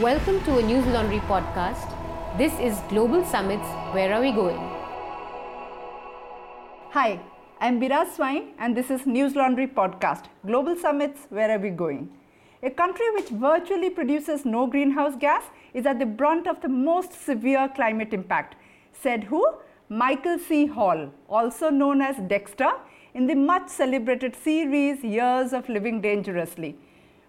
Welcome to a Newslaundry podcast. This is Global Summits Where Are We Going? Hi, I'm Biraj Swain and this is Newslaundry podcast. Global Summits Where Are We Going? A country which virtually produces no greenhouse gas is at the brunt of the most severe climate impact, said who? Michael C. Hall, also known as Dexter, in the much celebrated series Years of Living Dangerously.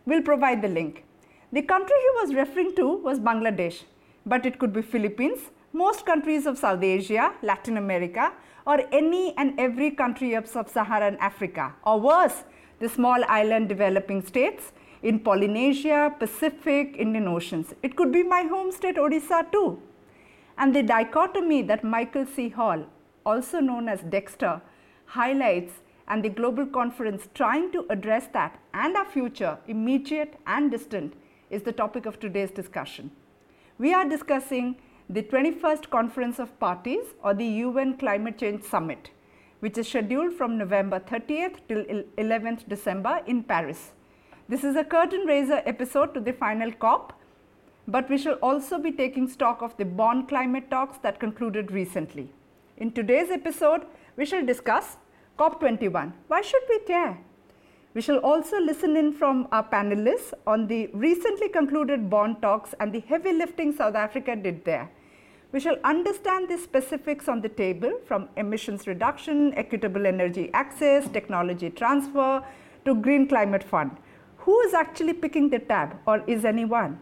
We'll provide the link. The country he was referring to was Bangladesh, but it could be Philippines, most countries of South Asia, Latin America, or any and every country of sub Saharan Africa, or worse, the small island developing states in Polynesia, Pacific, Indian Oceans. It could be my home state, Odisha, too. And the dichotomy that Michael C. Hall, also known as Dexter, highlights and the global conference trying to address that and our future, immediate and distant, is the topic of today's discussion. We are discussing the 21st Conference of Parties or the UN Climate Change Summit, which is scheduled from November 30th till 11th December in Paris. This is a curtain raiser episode to the final COP, but we shall also be taking stock of the Bonn climate talks that concluded recently. In today's episode, we shall discuss COP21. Why should we care? We shall also listen in from our panelists on the recently concluded Bonn talks and the heavy lifting South Africa did there. We shall understand the specifics on the table from emissions reduction, equitable energy access, technology transfer to Green Climate Fund. Who is actually picking the tab or is anyone?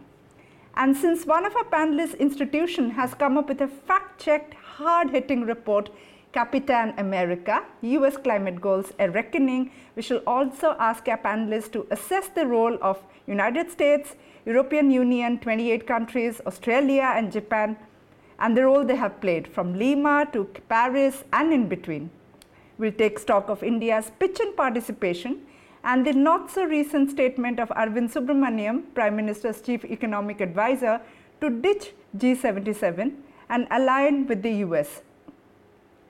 And since one of our panelists institution has come up with a fact-checked, hard-hitting report Capitan America, US Climate Goals, A Reckoning, we shall also ask our panelists to assess the role of United States, European Union, 28 countries, Australia and Japan, and the role they have played from Lima to Paris and in between. We'll take stock of India's pitch and participation and the not so recent statement of Arvind Subramanian, Prime Minister's Chief Economic Advisor, to ditch G77 and align with the US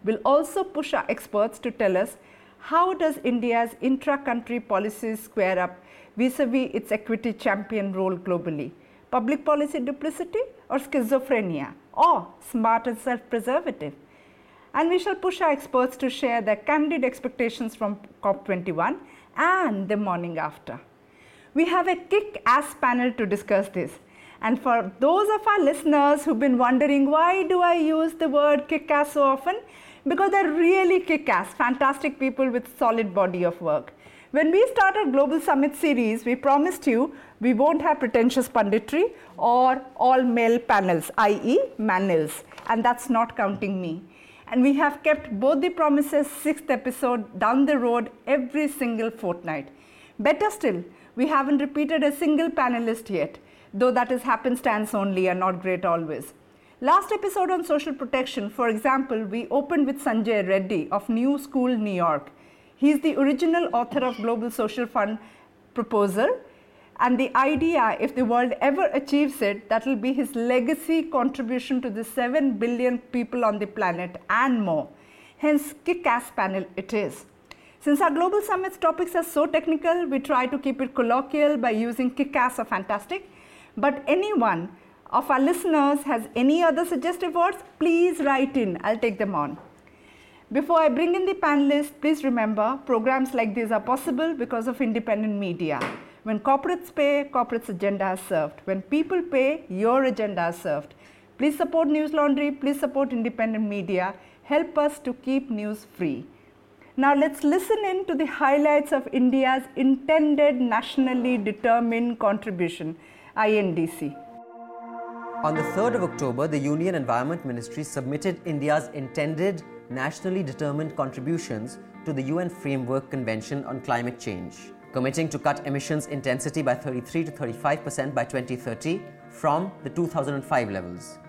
will also push our experts to tell us how does India's intra-country policies square up vis-a-vis its equity champion role globally? Public policy duplicity or schizophrenia or smart and self-preservative? And we shall push our experts to share their candid expectations from COP21 and the morning after. We have a kick-ass panel to discuss this. And for those of our listeners who've been wondering why do I use the word kick-ass so often, because they're really kick-ass, fantastic people with solid body of work. When we started Global Summit series, we promised you we won't have pretentious punditry or all male panels, i.e. manels, and that's not counting me. And we have kept both the promises sixth episode down the road every single fortnight. Better still, we haven't repeated a single panelist yet, though that is happenstance only and not great always. Last episode on social protection, for example, we opened with Sanjay Reddy of New School New York. He's the original author of Global Social Fund proposal. And the idea, if the world ever achieves it, that will be his legacy contribution to the 7 billion people on the planet and more. Hence, kick-ass panel it is. Since our Global Summit's topics are so technical, we try to keep it colloquial by using kick-ass or fantastic. But anyone of our listeners has any other suggestive words, please write in. I'll take them on. Before I bring in the panelists, please remember programs like these are possible because of independent media. When corporates pay, corporates' agenda is served. When people pay, your agenda is served. Please support Newslaundry, please support independent media. Help us to keep news free. Now let's listen in to the highlights of India's intended nationally determined contribution, INDC. On the 3rd of October, the Union Environment Ministry submitted India's intended nationally determined contributions to the UN Framework Convention on Climate Change, committing to cut emissions intensity by 33 to 35% by 2030 from the 2005 levels.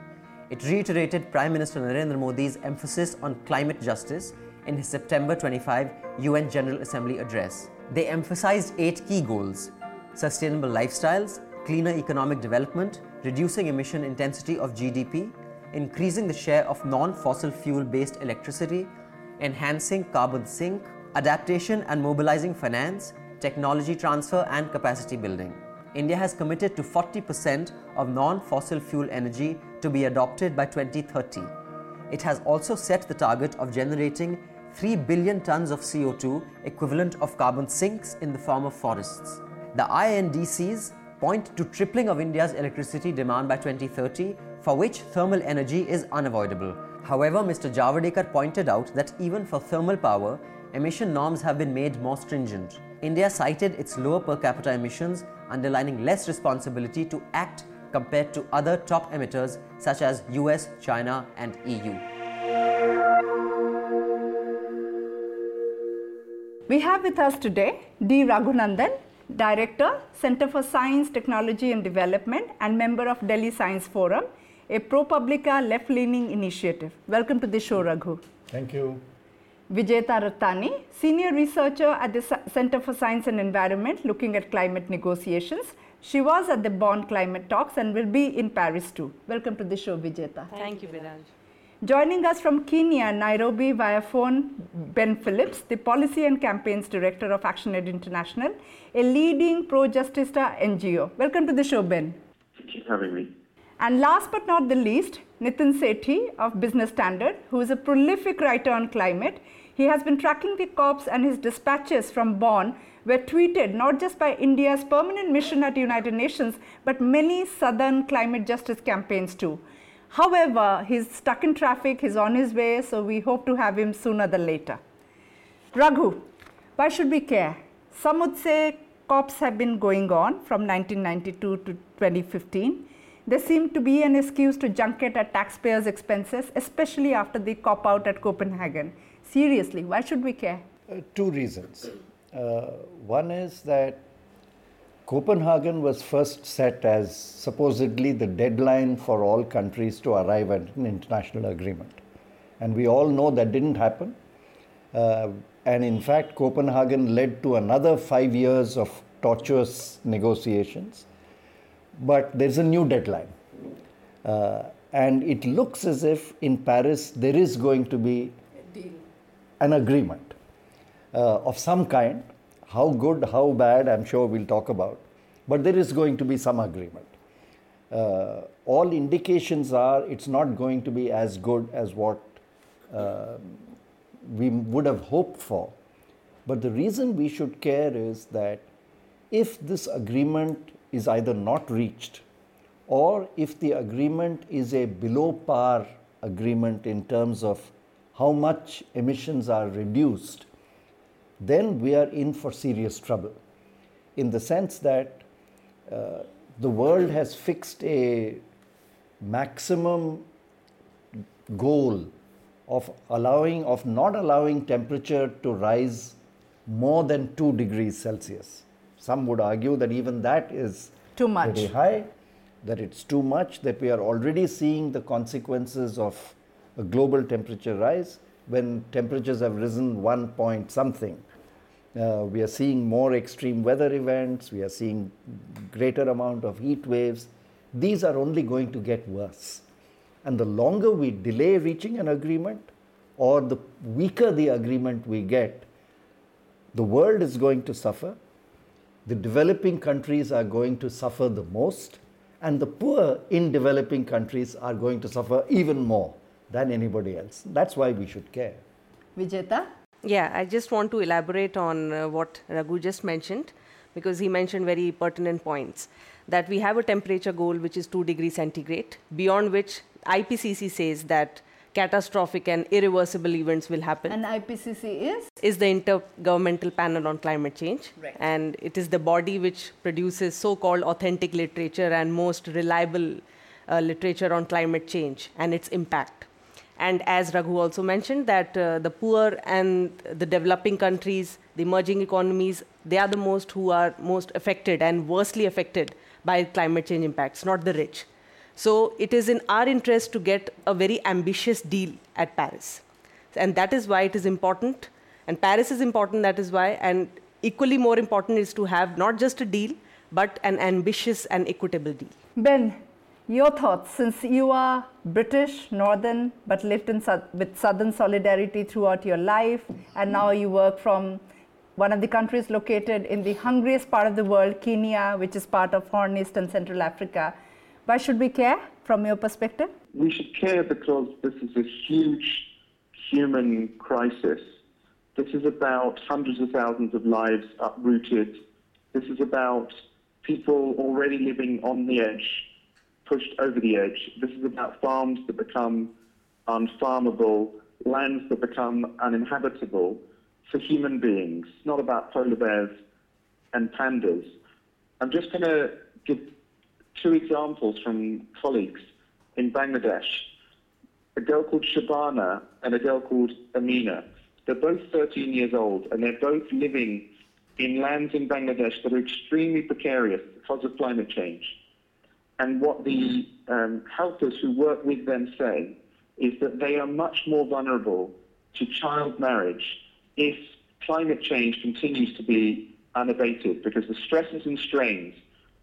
It reiterated Prime Minister Narendra Modi's emphasis on climate justice in his September 25 UN General Assembly address. They emphasized eight key goals sustainable lifestyles, cleaner economic development, reducing emission intensity of GDP, increasing the share of non fossil fuel based electricity, enhancing carbon sink, adaptation and mobilizing finance, technology transfer, and capacity building. India has committed to 40% of non fossil fuel energy to be adopted by 2030. It has also set the target of generating 3 billion tons of CO2 equivalent of carbon sinks in the form of forests. The INDCs point to tripling of India's electricity demand by 2030, for which thermal energy is unavoidable. However, Mr. Javadekar pointed out that even for thermal power, emission norms have been made more stringent. India cited its lower per capita emissions, underlining less responsibility to act compared to other top emitters such as US, China, and EU. We have with us today D. Raghunandan, Director, Center for Science, Technology and Development, and member of Delhi Science Forum, a ProPublica left leaning initiative. Welcome to the show, Raghu. Thank you. Vijeta Rattani, Senior Researcher at the Center for Science and Environment, looking at climate negotiations. She was at the Bonn climate talks and will be in Paris too. Welcome to the show, Vijeta. Thank you, Viraj. Joining us from Kenya, Nairobi via phone, Ben Phillips, the Policy and Campaigns Director of ActionAid International, a leading pro-Justista NGO. Welcome to the show, Ben. Thank you for having me. And last but not the least, Nitin Sethi of Business Standard, who is a prolific writer on climate. He has been tracking the COPs and his dispatches from Bonn were tweeted not just by India's permanent mission at the United Nations, but many southern climate justice campaigns too. However, he's stuck in traffic, he's on his way, so we hope to have him sooner than later. Raghu, why should we care? Some would say COPs have been going on from 1992 to 2015. There seemed to be an excuse to junket at taxpayers' expenses, especially after the cop out at Copenhagen. Seriously, why should we care? Uh, two reasons. Uh, one is that Copenhagen was first set as supposedly the deadline for all countries to arrive at an international agreement. And we all know that didn't happen. Uh, and in fact, Copenhagen led to another five years of tortuous negotiations but there's a new deadline. Uh, and it looks as if in Paris there is going to be an agreement uh, of some kind. How good, how bad, I'm sure we'll talk about. But there is going to be some agreement. Uh, all indications are it's not going to be as good as what uh, we would have hoped for. But the reason we should care is that if this agreement is either not reached or if the agreement is a below par agreement in terms of how much emissions are reduced, then we are in for serious trouble. In the sense that uh, the world has fixed a maximum goal of allowing of not allowing temperature to rise more than 2 degrees celsius some would argue that even that is too much. Very high, that it's too much, that we are already seeing the consequences of a global temperature rise when temperatures have risen one point something. Uh, we are seeing more extreme weather events, we are seeing greater amount of heat waves. These are only going to get worse. And the longer we delay reaching an agreement, or the weaker the agreement we get, the world is going to suffer the developing countries are going to suffer the most, and the poor in developing countries are going to suffer even more than anybody else. That's why we should care. Vijeta? Yeah, I just want to elaborate on uh, what Raghu just mentioned because he mentioned very pertinent points. That we have a temperature goal which is 2 degrees centigrade, beyond which IPCC says that catastrophic and irreversible events will happen. And IPCC is? Is the Intergovernmental Panel on Climate Change. Right. And it is the body which produces so called authentic literature and most reliable uh, literature on climate change and its impact. And as Raghu also mentioned, that uh, the poor and the developing countries, the emerging economies, they are the most who are most affected and worstly affected by climate change impacts, not the rich. So it is in our interest to get a very ambitious deal at Paris. And that is why it is important. And Paris is important, that is why. And equally more important is to have not just a deal, but an ambitious and equitable deal. Ben, your thoughts, since you are British, Northern, but lived in, with Southern solidarity throughout your life, and now you work from one of the countries located in the hungriest part of the world, Kenya, which is part of Horn East and Central Africa. Why should we care from your perspective? We should care because this is a huge human crisis. This is about hundreds of thousands of lives uprooted. This is about people already living on the edge, pushed over the edge. This is about farms that become unfarmable, lands that become uninhabitable for human beings, not about polar bears and pandas. I'm just going to give two examples from colleagues in Bangladesh. A girl called Shabana and a girl called Amina. They're both 13 years old and they're both living in lands in Bangladesh that are extremely precarious because of climate change. And what the um, helpers who work with them say is that they are much more vulnerable to child marriage if climate change continues to be unabated because the stresses and strains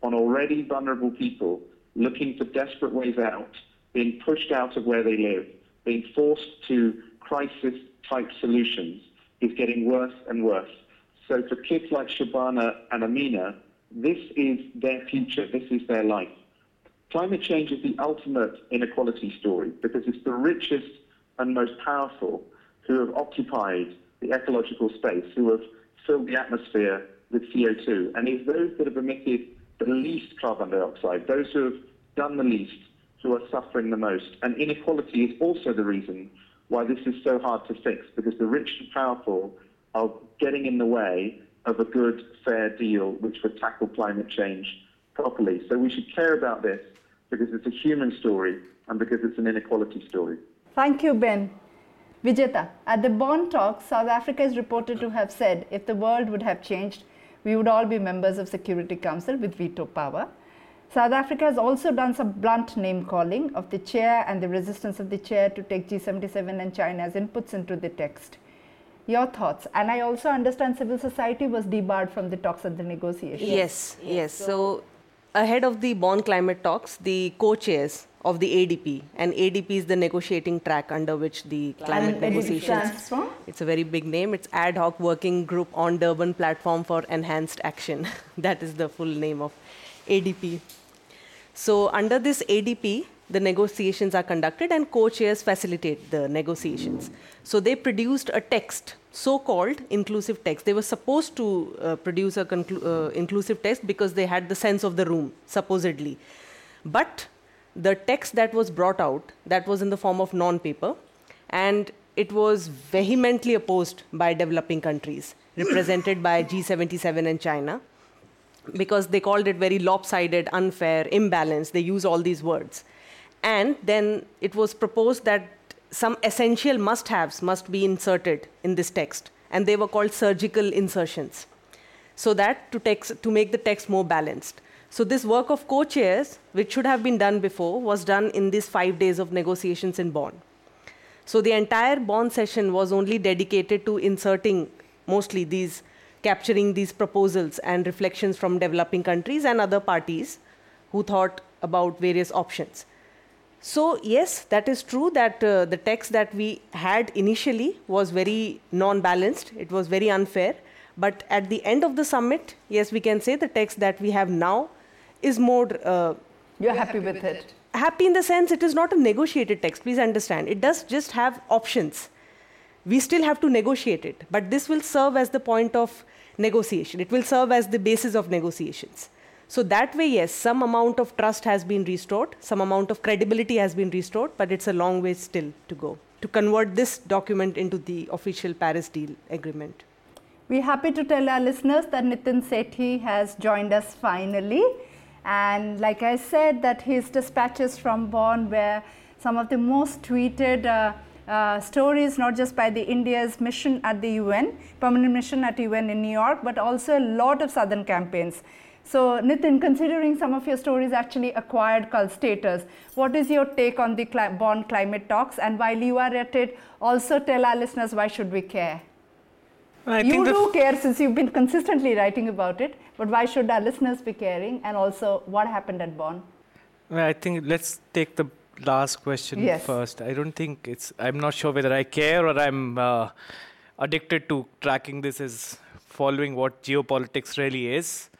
on already vulnerable people looking for desperate ways out, being pushed out of where they live, being forced to crisis type solutions is getting worse and worse. So for kids like Shabana and Amina, this is their future, this is their life. Climate change is the ultimate inequality story because it's the richest and most powerful who have occupied the ecological space, who have filled the atmosphere with CO2. And it's those that have emitted the least carbon dioxide, those who have done the least, who are suffering the most. And inequality is also the reason why this is so hard to fix, because the rich and powerful are getting in the way of a good, fair deal which would tackle climate change properly. So we should care about this because it's a human story and because it's an inequality story. Thank you, Ben. Vijeta, at the Bonn talk, South Africa is reported to have said if the world would have changed, we would all be members of Security Council with veto power. South Africa has also done some blunt name calling of the chair and the resistance of the chair to take G77 and China's inputs into the text. Your thoughts? And I also understand civil society was debarred from the talks and the negotiations. Yes, yes. So, ahead of the Bonn climate talks, the co chairs of the ADP, and ADP is the negotiating track under which the climate And negotiations. It's a very big name. It's Ad Hoc Working Group on Durban Platform for Enhanced Action. that is the full name of ADP. So, under this ADP, the negotiations are conducted and co chairs facilitate the negotiations. So, they produced a text, so called inclusive text. They were supposed to uh, produce a conclu- uh, inclusive text because they had the sense of the room, supposedly. But the text that was brought out, that was in the form of non paper, and it was vehemently opposed by developing countries, represented by G77 and China because they called it very lopsided, unfair, imbalanced. They use all these words. And then it was proposed that some essential must haves must be inserted in this text, and they were called surgical insertions. So that to, text, to make the text more balanced. So, this work of co chairs, which should have been done before, was done in these five days of negotiations in Bonn. So, the entire Bonn session was only dedicated to inserting mostly these capturing these proposals and reflections from developing countries and other parties who thought about various options. So, yes, that is true that uh, the text that we had initially was very non balanced, it was very unfair. But at the end of the summit, yes, we can say the text that we have now is more uh, You're happy with it. happy in the sense it is not a negotiated text, please understand. It does just have options. We still have to negotiate it, but this will serve as the point of negotiation. It will serve as the basis of negotiations. So, that way, yes, some amount of trust has been restored, some amount of credibility has been restored, but it's a long way still to go to convert this document into the official Paris deal agreement. We're happy to tell our listeners that Nitin Sethi has joined us finally. And like I said, that his dispatches from Bonn were some of the most tweeted uh, uh, stories, not just by the India's mission at the UN, permanent mission at UN in New York, but also a lot of southern campaigns. So, Nitin, considering some of your stories actually acquired cult status, what is your take on the cli- Bonn climate talks? And while you are at it, also tell our listeners why should we care? I you do care since you've been consistently writing about it, but why should our listeners be caring? And also, what happened at Bonn? Well, I think let's take the last question Yes. first. I don't think it's. I'm not sure whether I care or I'm uh, addicted to tracking this as following what geopolitics really is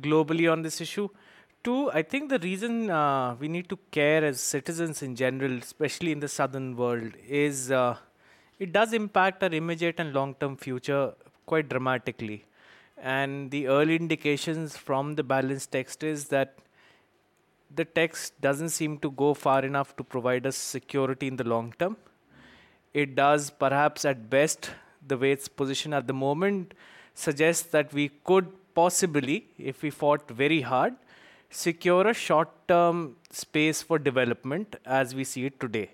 globally on this issue. Two, I think the reason uh, we need to care as citizens in general, especially in the southern world, is uh, it does impact our immediate and long term future quite dramatically. And the early indications from the balanced text is that the text doesn't seem to go far enough to provide us security in the long term. It does, perhaps at best, the way it's positioned at the moment, suggests that we could possibly, if we fought very hard, secure a short term space for development as we see it today.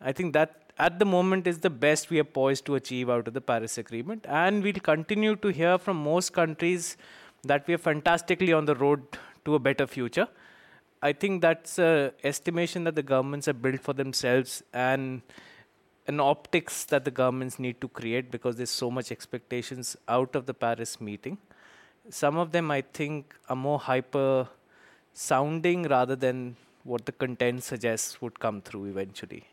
I think that at the moment is the best we are poised to achieve out of the Paris Agreement. And we'll continue to hear from most countries that we are fantastically on the road to a better future. I think that's an estimation that the governments have built for themselves and an optics that the governments need to create because there's so much expectations out of the Paris meeting. Some of them, I think, are more hyper sounding rather than what the content suggests would come through eventually.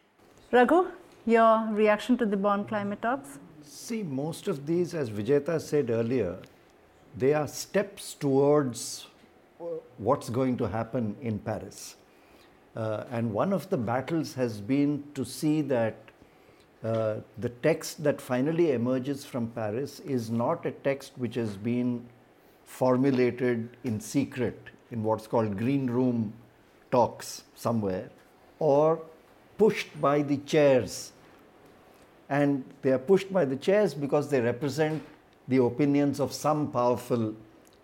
Raghu, your reaction to the Bonn climate talks? See, most of these, as Vijeta said earlier, they are steps towards uh, what's going to happen in Paris. Uh, and one of the battles has been to see that uh, the text that finally emerges from Paris is not a text which has been formulated in secret in what's called green room talks somewhere or pushed by the chairs. And they are pushed by the chairs because they represent the opinions of some powerful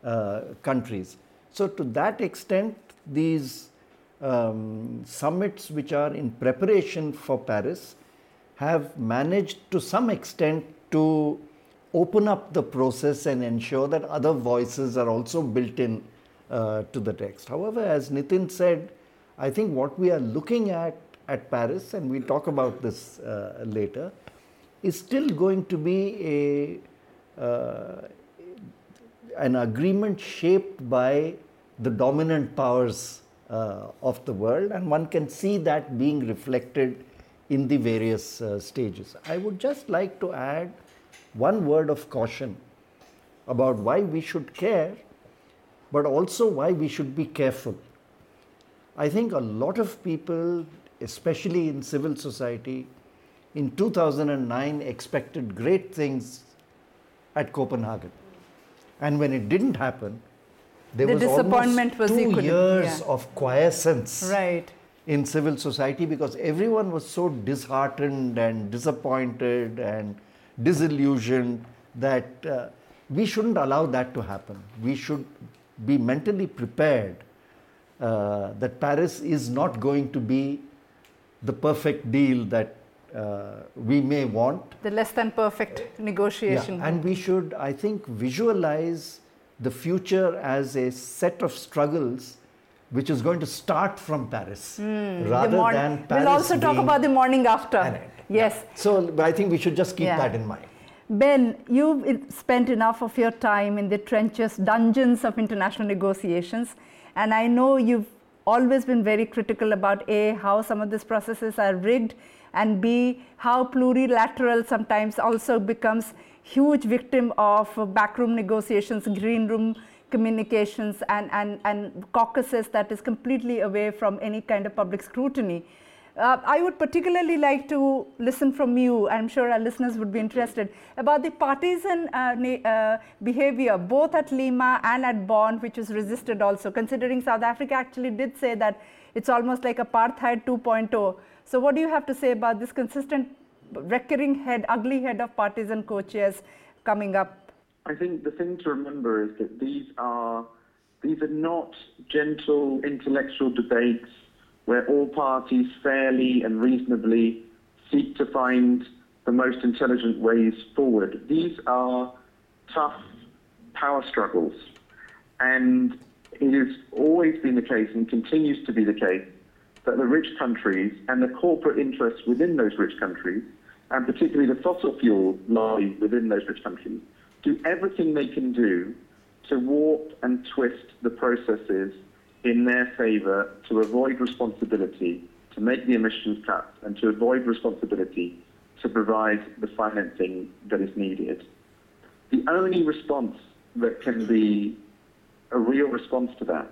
uh, countries. So, to that extent, these um, summits, which are in preparation for Paris, have managed to some extent to open up the process and ensure that other voices are also built in uh, to the text. However, as Nitin said, I think what we are looking at at Paris, and we'll talk about this uh, later, is still going to be a uh, an agreement shaped by the dominant powers uh, of the world, and one can see that being reflected in the various uh, stages. I would just like to add one word of caution about why we should care, but also why we should be careful. I think a lot of people, especially in civil society, in 2009 expected great things at Copenhagen. And when it didn't happen, there The was disappointment almost was two years yeah. of quiescence Right. in civil society because everyone was so disheartened and disappointed and disillusioned that uh, we shouldn't allow that to happen. We should be mentally prepared uh, that Paris is not going to be the perfect deal that uh, we may want. The less than perfect negotiation. Yeah, and we should, I think, visualize the future as a set of struggles which is going to start from Paris. Hmm. The rather morn- than Paris. We'll also talk about the morning after. Yes. So I think we should just keep Yeah. that in mind. Ben, you've spent enough of your time in the trenches, dungeons of international negotiations, and I know you've always been very critical about A, how some of these processes are rigged, and B, how plurilateral sometimes also becomes huge victim of backroom negotiations, green room communications, and, and, and caucuses that is completely away from any kind of public scrutiny. Uh, I would particularly like to listen from you. I'm sure our listeners would be interested about the partisan uh, uh, behavior, both at Lima and at Bonn, which was resisted also, considering South Africa actually did say that it's almost like apartheid 2.0. So, what do you have to say about this consistent recurring head, ugly head of partisan co-chairs coming up? I think the thing to remember is that these are these are not gentle intellectual debates where all parties fairly and reasonably seek to find the most intelligent ways forward. These are tough power struggles. And it has always been the case and continues to be the case that the rich countries and the corporate interests within those rich countries, and particularly the fossil fuel lobby within those rich countries, do everything they can do to warp and twist the processes in their favor to avoid responsibility, to make the emissions cuts, and to avoid responsibility to provide the financing that is needed. the only response that can be a real response to that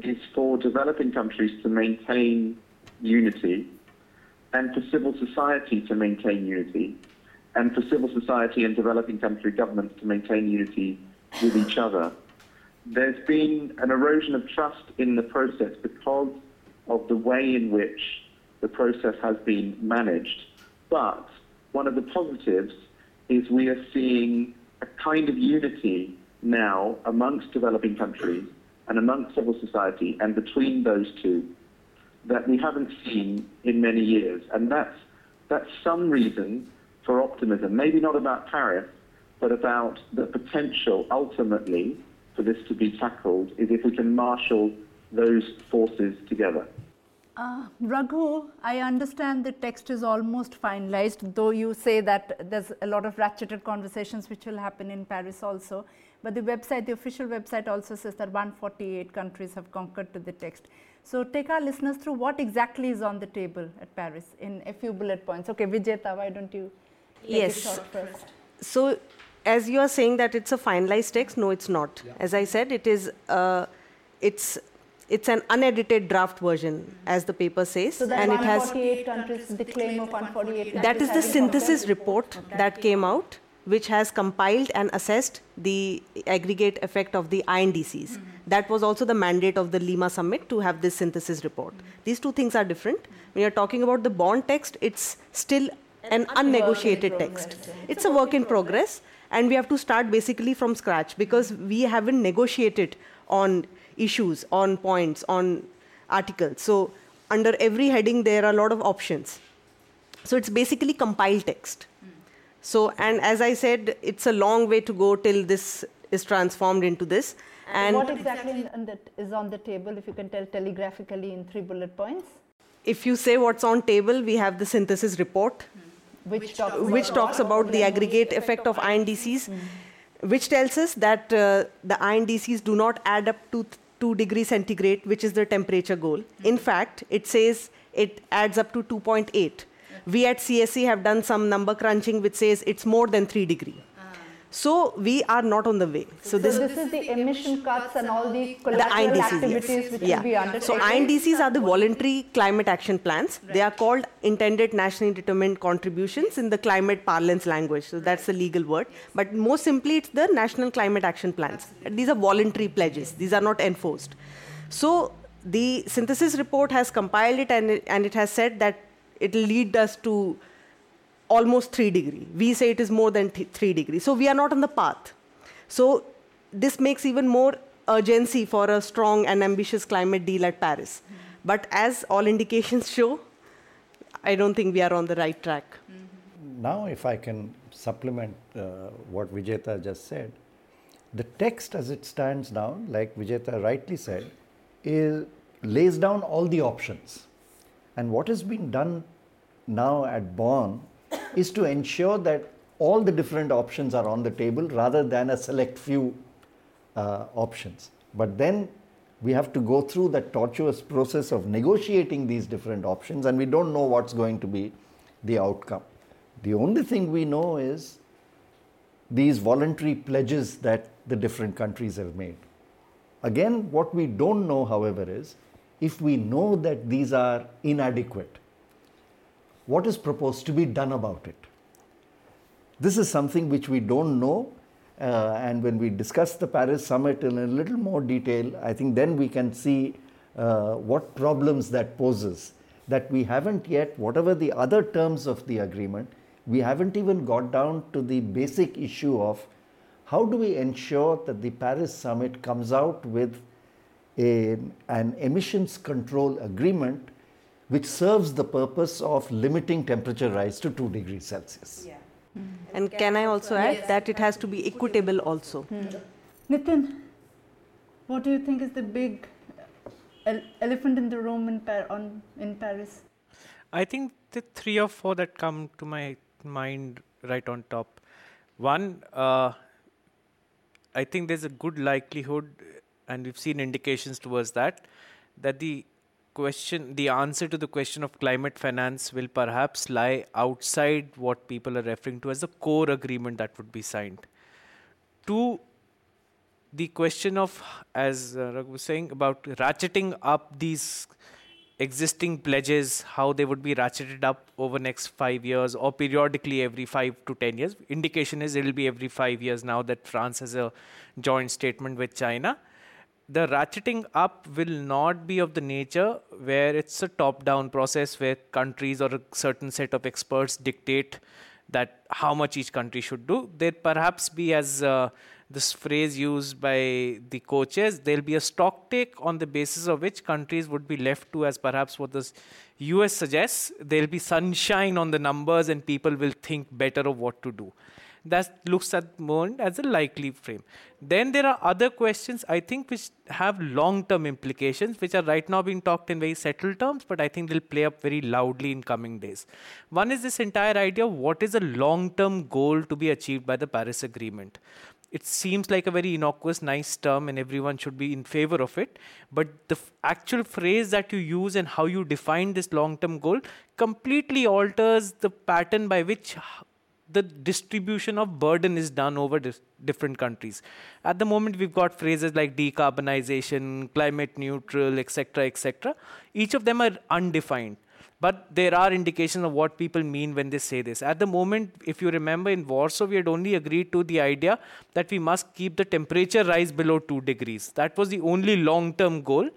is for developing countries to maintain unity and for civil society to maintain unity and for civil society and developing country governments to maintain unity with each other. There's been an erosion of trust in the process because of the way in which the process has been managed. But one of the positives is we are seeing a kind of unity now amongst developing countries and amongst civil society and between those two that we haven't seen in many years. And that's, that's some reason for optimism, maybe not about Paris, but about the potential ultimately for this to be tackled is if we can marshal those forces together. Uh, Raghu, I understand the text is almost finalized, though you say that there's a lot of ratcheted conversations which will happen in Paris also. But the website, the official website also says that 148 countries have concurred to the text. So take our listeners through what exactly is on the table at Paris in a few bullet points. Okay, Vijeta, why don't you yes. So as you are saying that it's a finalized text, no, it's not. Yeah. As I said, it is. Uh, it's it's an unedited draft version, as the paper says, so and it has countries. The claim of 148. That is the synthesis report okay. that came out, which has compiled and assessed the aggregate effect of the INDCs. Mm-hmm. That was also the mandate of the Lima summit to have this synthesis report. Mm-hmm. These two things are different. When you're talking about the Bonn text, it's still an, unnegotiated text. It's a work in progress, and we have to start basically from scratch because we haven't negotiated on issues, on points, on articles. So under every heading, there are a lot of options. So it's basically compiled text. So, and as I said, it's a long way to go till this is transformed into this. And, and what exactly is on the table, if you can tell telegraphically in three bullet points? If you say what's on table, we have the synthesis report, hmm. Which talks, which talks about the aggregate effect of INDCs, mm. which tells us that uh, the INDCs do not add up to 2 degrees centigrade, which is the temperature goal. In fact, it says it adds up to 2.8. We at CSE have done some number crunching which says it's more than 3 degree. So we are not on the way. So, so this, this, is the emission cuts and all the collateral the INDCs, activities yes. which yeah. will be undertaken. So INDCs are the voluntary climate action plans. Right. They are called intended nationally determined contributions in the climate parlance language. So that's the legal word. But more simply, it's the national climate action plans. These are voluntary pledges. These are not enforced. So the synthesis report has compiled it and it, and it has said that it will lead us to almost 3 degree. We say it is more than 3 degree. So we are not on the path. So this makes even more urgency for a strong and ambitious climate deal at Paris. Mm-hmm. But as all indications show, I don't think we are on the right track. Mm-hmm. Now, if I can supplement uh, what Vijeta just said, the text as it stands now, like Vijeta rightly said, is, lays down all the options. And what has been done now at Bonn is to ensure that all the different options are on the table rather than a select few uh, options. But then we have to go through that tortuous process of negotiating these different options, and we don't know what's going to be the outcome. The only thing we know is these voluntary pledges that the different countries have made. Again, what we don't know, however, is if we know that these are inadequate, what is proposed to be done about it. This is something which we don't know, uh, and when we discuss the Paris summit in a little more detail, I think then we can see uh, what problems that poses. That we haven't yet, whatever the other terms of the agreement, we haven't even got down to the basic issue of how do we ensure that the Paris summit comes out with a, an emissions control agreement which serves the purpose of limiting temperature rise to 2 degrees Celsius. Yeah. Mm. And can I also add yes. that it has to be equitable also? Mm. Nitin, what do you think is the big elephant in the room in, Par- on, in Paris? I think the three or four that come to my mind right on top. One, uh, I think there's a good likelihood, and we've seen indications towards that, that the question, the answer to the question of climate finance will perhaps lie outside what people are referring to as the core agreement that would be signed. Two, the question of, as uh, Raghu was saying, about ratcheting up these existing pledges, how they would be ratcheted up over next five years or periodically every five to ten years. Indication is it'll be every five years now that France has a joint statement with China. The ratcheting up will not be of the nature where it's a top-down process where countries or a certain set of experts dictate that how much each country should do. There perhaps be as uh, this phrase used by the co-chairs, there'll be a stock take on the basis of which countries would be left to, as perhaps what the US suggests, there'll be sunshine on the numbers and people will think better of what to do. That looks at moment as a likely frame. Then there are other questions, I think, which have long term implications, which are right now being talked in very settled terms, but I think they'll play up very loudly in coming days. One is this entire idea of what is a long term goal to be achieved by the Paris Agreement it seems like a very innocuous, nice term, and everyone should be in favor of it. But the f- actual phrase that you use and how you define this long term goal completely alters the pattern by which the distribution of burden is done over dis- different countries. At the moment, we've got phrases like decarbonization, climate neutral, etc., etc. Each of them are undefined. But there are indications of what people mean when they say this. At the moment, if you remember, in Warsaw, we had only agreed to the idea that we must keep the temperature rise below 2 degrees. That was the only long term goal,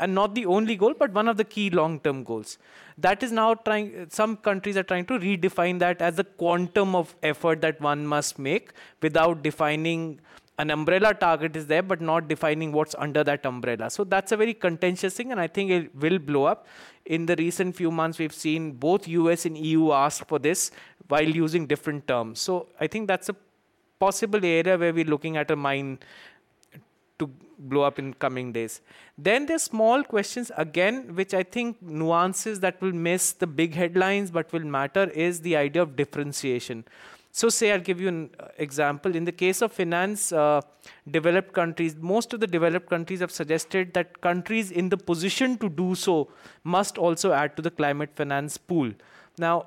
and not the only goal, but one of the key long term goals. That is now trying, some countries are trying to redefine that as the quantum of effort that one must make without defining an umbrella target is there, but not defining what's under that umbrella. So that's a very contentious thing, and I think it will blow up. In the recent few months, we've seen both US and EU ask for this while using different terms. So I think that's a possible area where we're looking at a mine blow up in coming days. Then there's small questions again, which I think nuances that will miss the big headlines but will matter is the idea of differentiation. So, say I'll give you an example. In the case of finance, uh, developed countries, most of the developed countries have suggested that countries in the position to do so must also add to the climate finance pool. Now,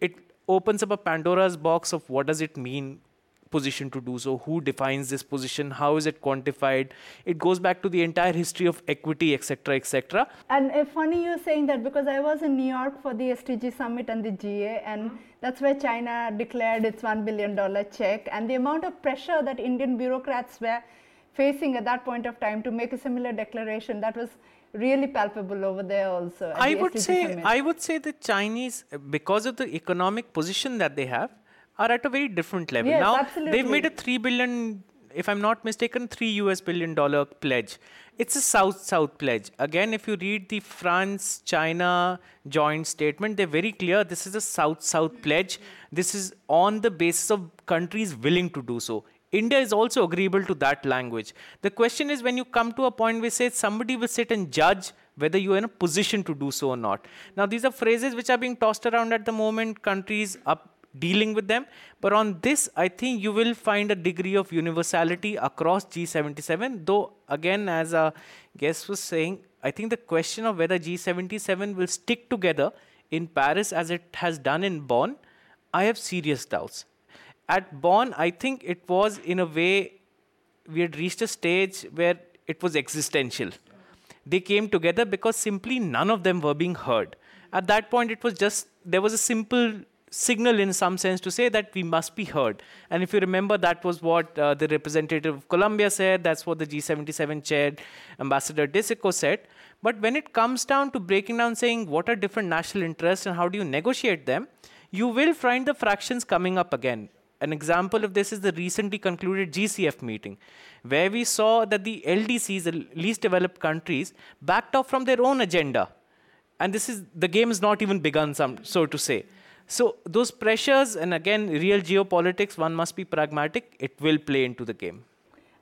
it opens up a Pandora's box of what does it mean position to do so? Who defines this position? How is it quantified? It goes back to the entire history of equity etc etc and uh, funny you're saying that because i was in new york for the sdg summit and the ga and that's where china declared its 1 billion dollar check. And the amount of pressure that indian bureaucrats were facing at that point of time to make a similar declaration that was really palpable over there also i the would SDG say summit. i would say the chinese because of the economic position that they have are at a very different level. Yes, now absolutely. they've made a three billion, if I'm not mistaken, three US billion dollar pledge. It's a South-South pledge. Again, if you read the France-China joint statement, they're very clear. This is a South-South pledge. This is on the basis of countries willing to do so. India is also agreeable to that language. The question is when you come to a point where say somebody will sit and judge whether you are in a position to do so or not. Now these are phrases which are being tossed around at the moment. Countries up dealing with them. But on this, I think you will find a degree of universality across G77. Though, again, as a guest was saying, I think the question of whether G77 will stick together in Paris as it has done in Bonn, I have serious doubts. At Bonn, I think it was in a way we had reached a stage where it was existential. They came together because simply none of them were being heard. At that point, it was just there was a simple signal in some sense to say that we must be heard. And if you remember, that was what uh, the representative of Colombia said, that's what the G77 chair, Ambassador Diseko, said. But when it comes down to breaking down saying what are different national interests and how do you negotiate them, you will find the fractions coming up again. An example of this is the recently concluded GCF meeting, where we saw that the LDCs, the least developed countries, backed off from their own agenda. And this is the game is not even begun, some, so to say. So those pressures, and again, real geopolitics, one must be pragmatic, it will play into the game.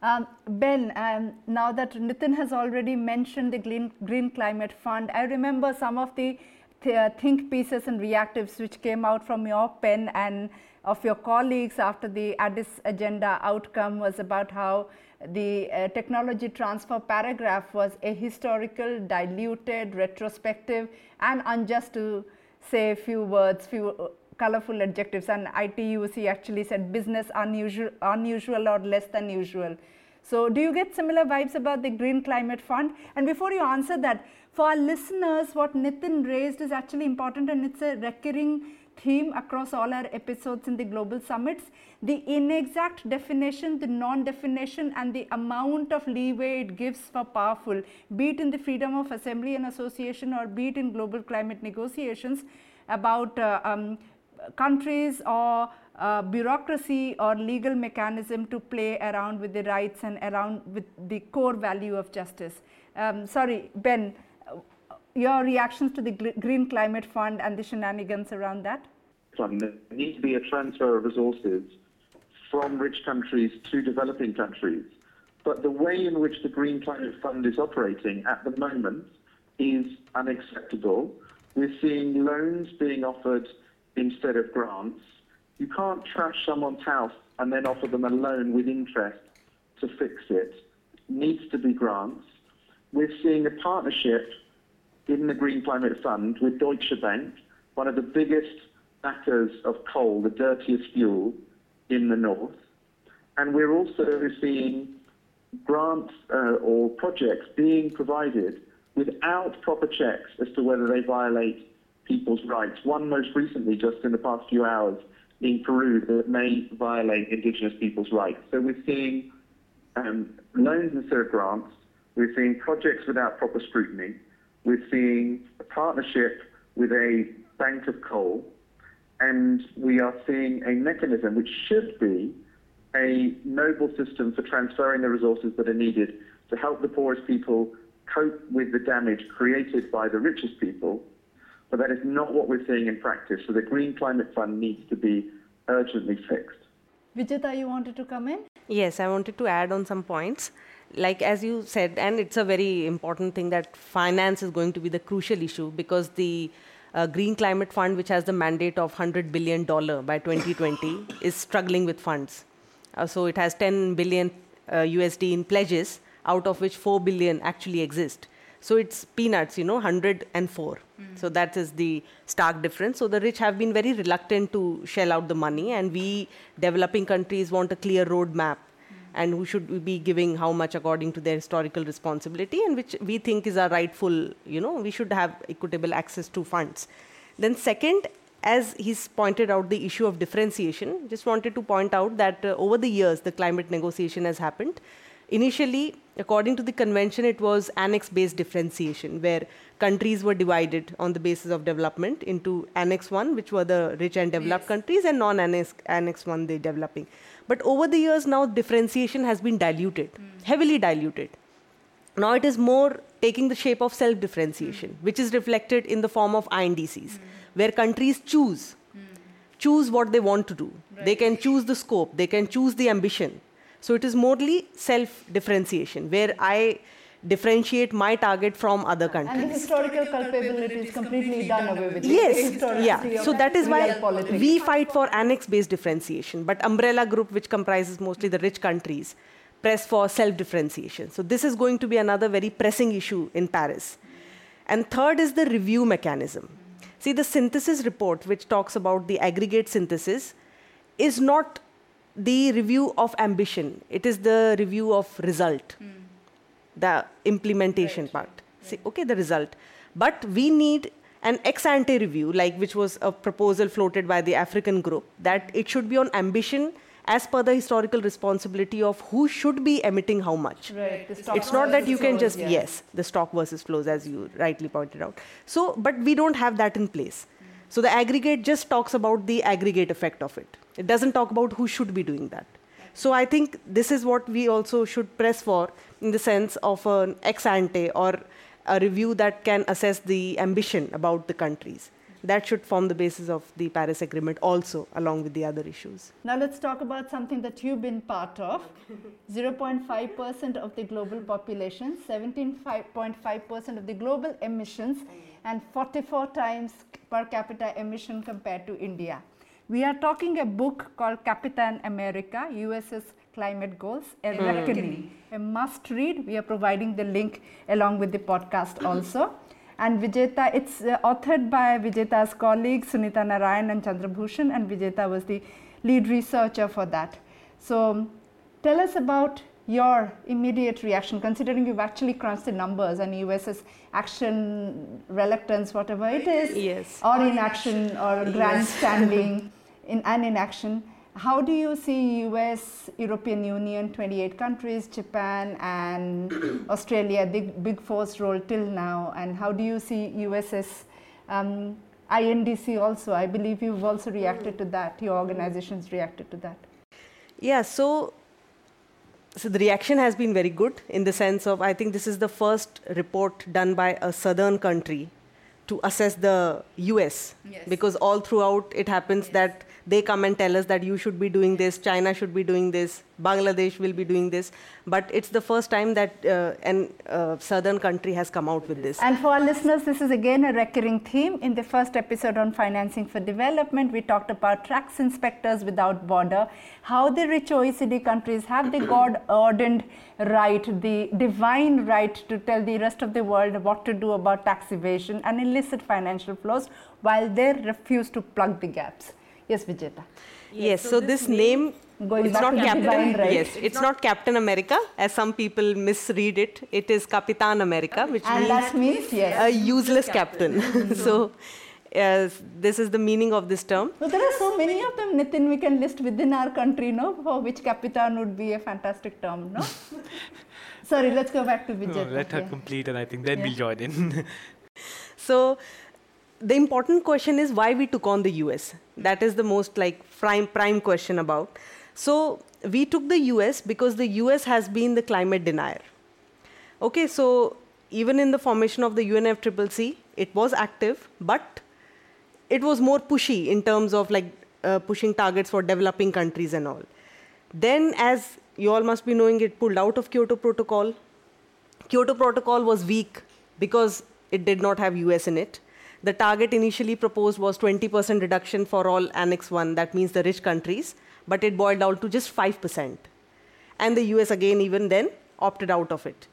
Um, ben, um, now that Nitin has already mentioned the Green, Green Climate Fund, I remember some of the th- uh, think pieces and reactives which came out from your pen and of your colleagues after the Addis agenda outcome was about how the uh, technology transfer paragraph was a historical, diluted, retrospective, and unjust to say a few words, few uh, colorful adjectives. And ITUC actually said business unusual, unusual or less than usual. So, do you get similar vibes about the Green Climate Fund? And before you answer that, for our listeners, what Nitin raised is actually important and it's a recurring theme across all our episodes in the global summits the inexact definition, the non definition, and the amount of leeway it gives for powerful, be it in the freedom of assembly and association or be it in global climate negotiations about uh, um, countries or uh, bureaucracy or legal mechanism to play around with the rights and around with the core value of justice. Um, sorry, Ben, your reactions to the Green Climate Fund and the shenanigans around that? There needs to be a transfer of resources from rich countries to developing countries. But the way in which the Green Climate Fund is operating at the moment is unacceptable. We're seeing loans being offered instead of grants. You can't trash someone's house and then offer them a loan with interest to fix it. it needs to be grants. We're seeing a partnership in the Green Climate Fund with Deutsche Bank, one of the biggest backers of coal, the dirtiest fuel, in the north. And we're also seeing grants uh, or projects being provided without proper checks as to whether they violate people's rights. One most recently, just in the past few hours, in Peru that may violate indigenous people's rights. So we're seeing um, loans instead of grants. We're seeing projects without proper scrutiny. We're seeing a partnership with a bank of coal and we are seeing a mechanism which should be a noble system for transferring the resources that are needed to help the poorest people cope with the damage created by the richest people. But that is not what we're seeing in practice. So the Green Climate Fund needs to be urgently fixed. Vijeta, you wanted to come in? Yes, I wanted to add on some points. Like as you said, and it's a very important thing that finance is going to be the crucial issue because the uh, Green Climate Fund, which has the mandate of $100 billion by 2020, is struggling with funds. Uh, so it has 10 billion uh, USD in pledges, out of which 4 billion actually exist. So it's peanuts, you know, 104. Mm. So that is the stark difference. So the rich have been very reluctant to shell out the money, and we developing countries want a clear roadmap and who should be giving how much according to their historical responsibility and which we think is our rightful you know we should have equitable access to funds. Then second as he's pointed out the issue of differentiation just wanted to point out that uh, over the years the climate negotiation has happened. Initially according to the convention it was annex based differentiation where countries were divided on the basis of development into annex 1 which were the rich and developed yes. countries and non annex annex 1 the developing but over the years now, differentiation has been diluted, mm. heavily diluted. Now it is more taking the shape of self differentiation, mm. which is reflected in the form of INDCs, mm. where countries choose. Choose what they want to do. Right. They can choose the scope, they can choose the ambition. So it is morely self differentiation, where I differentiate my target from other countries. And the historical culpability is completely done away with. Yes, yeah. So that is why politics. we fight for annex-based differentiation. But umbrella group, which comprises mostly the rich countries, press for self-differentiation. So this is going to be another very pressing issue in Paris. And third is the review mechanism. See, the synthesis report, which talks about the aggregate synthesis, is not the review of ambition. It is the review of result. Mm the implementation right. part. See, okay, the result. But we need an ex ante review, like which was a proposal floated by the African group, that it should be on ambition as per the historical responsibility of who should be emitting how much. Right. It's not that you can just, yes. yes, the stock versus flows, as you rightly pointed out. So, but we don't have that in place. So the aggregate just talks about the aggregate effect of it. It doesn't talk about who should be doing that. So I think this is what we also should press for in the sense of an ex ante or a review that can assess the ambition about the countries. That should form the basis of the Paris Agreement also, along with the other issues. Now, let's talk about something that you've been part of 0.5% of the global population, 17.5% of the global emissions, and 44 times per capita emission compared to India. We are talking a book called Capitan America, USS Climate Goals, a mm. reckoning, a must read. We are providing the link along with the podcast also. And Vijeta, it's uh, authored by Vijeta's colleagues Sunita Narain and Chandrabhushan, and Vijeta was the lead researcher for that. So, tell us about your immediate reaction, considering you've actually crunched the numbers and US's action, reluctance, whatever it is, Yes. or inaction, or grandstanding, in and inaction. How do you see US, European Union, 28 countries, Japan, and Australia, the big force role till now, and how do you see US's um, INDC also? I believe you've also reacted to that. Your organizations reacted to that. Yeah, so so the reaction has been very good in the sense of I think this is the first report done by a southern country to assess the US Yes. because all throughout it happens that they come and tell us that you should be doing this, China should be doing this, Bangladesh will be doing this, but it's the first time that uh, an uh, southern country has come out with this. And for our listeners, this is again a recurring theme. In the first episode on financing for development, we talked about tax inspectors without border, how the rich OECD countries have the God ordained right, the divine right to tell the rest of the world what to do about tax evasion and illicit financial flows, while they refuse to plug the gaps. Yes, Vijeta. Yes, so, this name, Going it's not Captain. divine right. Yes, it's not Captain America, as some people misread it. It is Capitan America, which And means that means, yes. a useless captain. so, yes, this is the meaning of this term. So there are so many of them, Nitin, we can list within our country, no? For which Capitan would be a fantastic term, no? Sorry, let's go back to No, let her complete, and I think then we'll join in. So, the important question is why we took on the US. That is the most like prime prime question about. So, we took the US because the US has been the climate denier. Okay, so even in the formation of the UNFCCC, it was active, but it was more pushy in terms of like uh, pushing targets for developing countries and all. Then, as you all must be knowing, it pulled out of Kyoto Protocol. Kyoto Protocol was weak because it did not have US in it. The target initially proposed was 20% reduction for all Annex 1, that means the rich countries, but it boiled down to just 5%. And the US again, even then, opted out of it.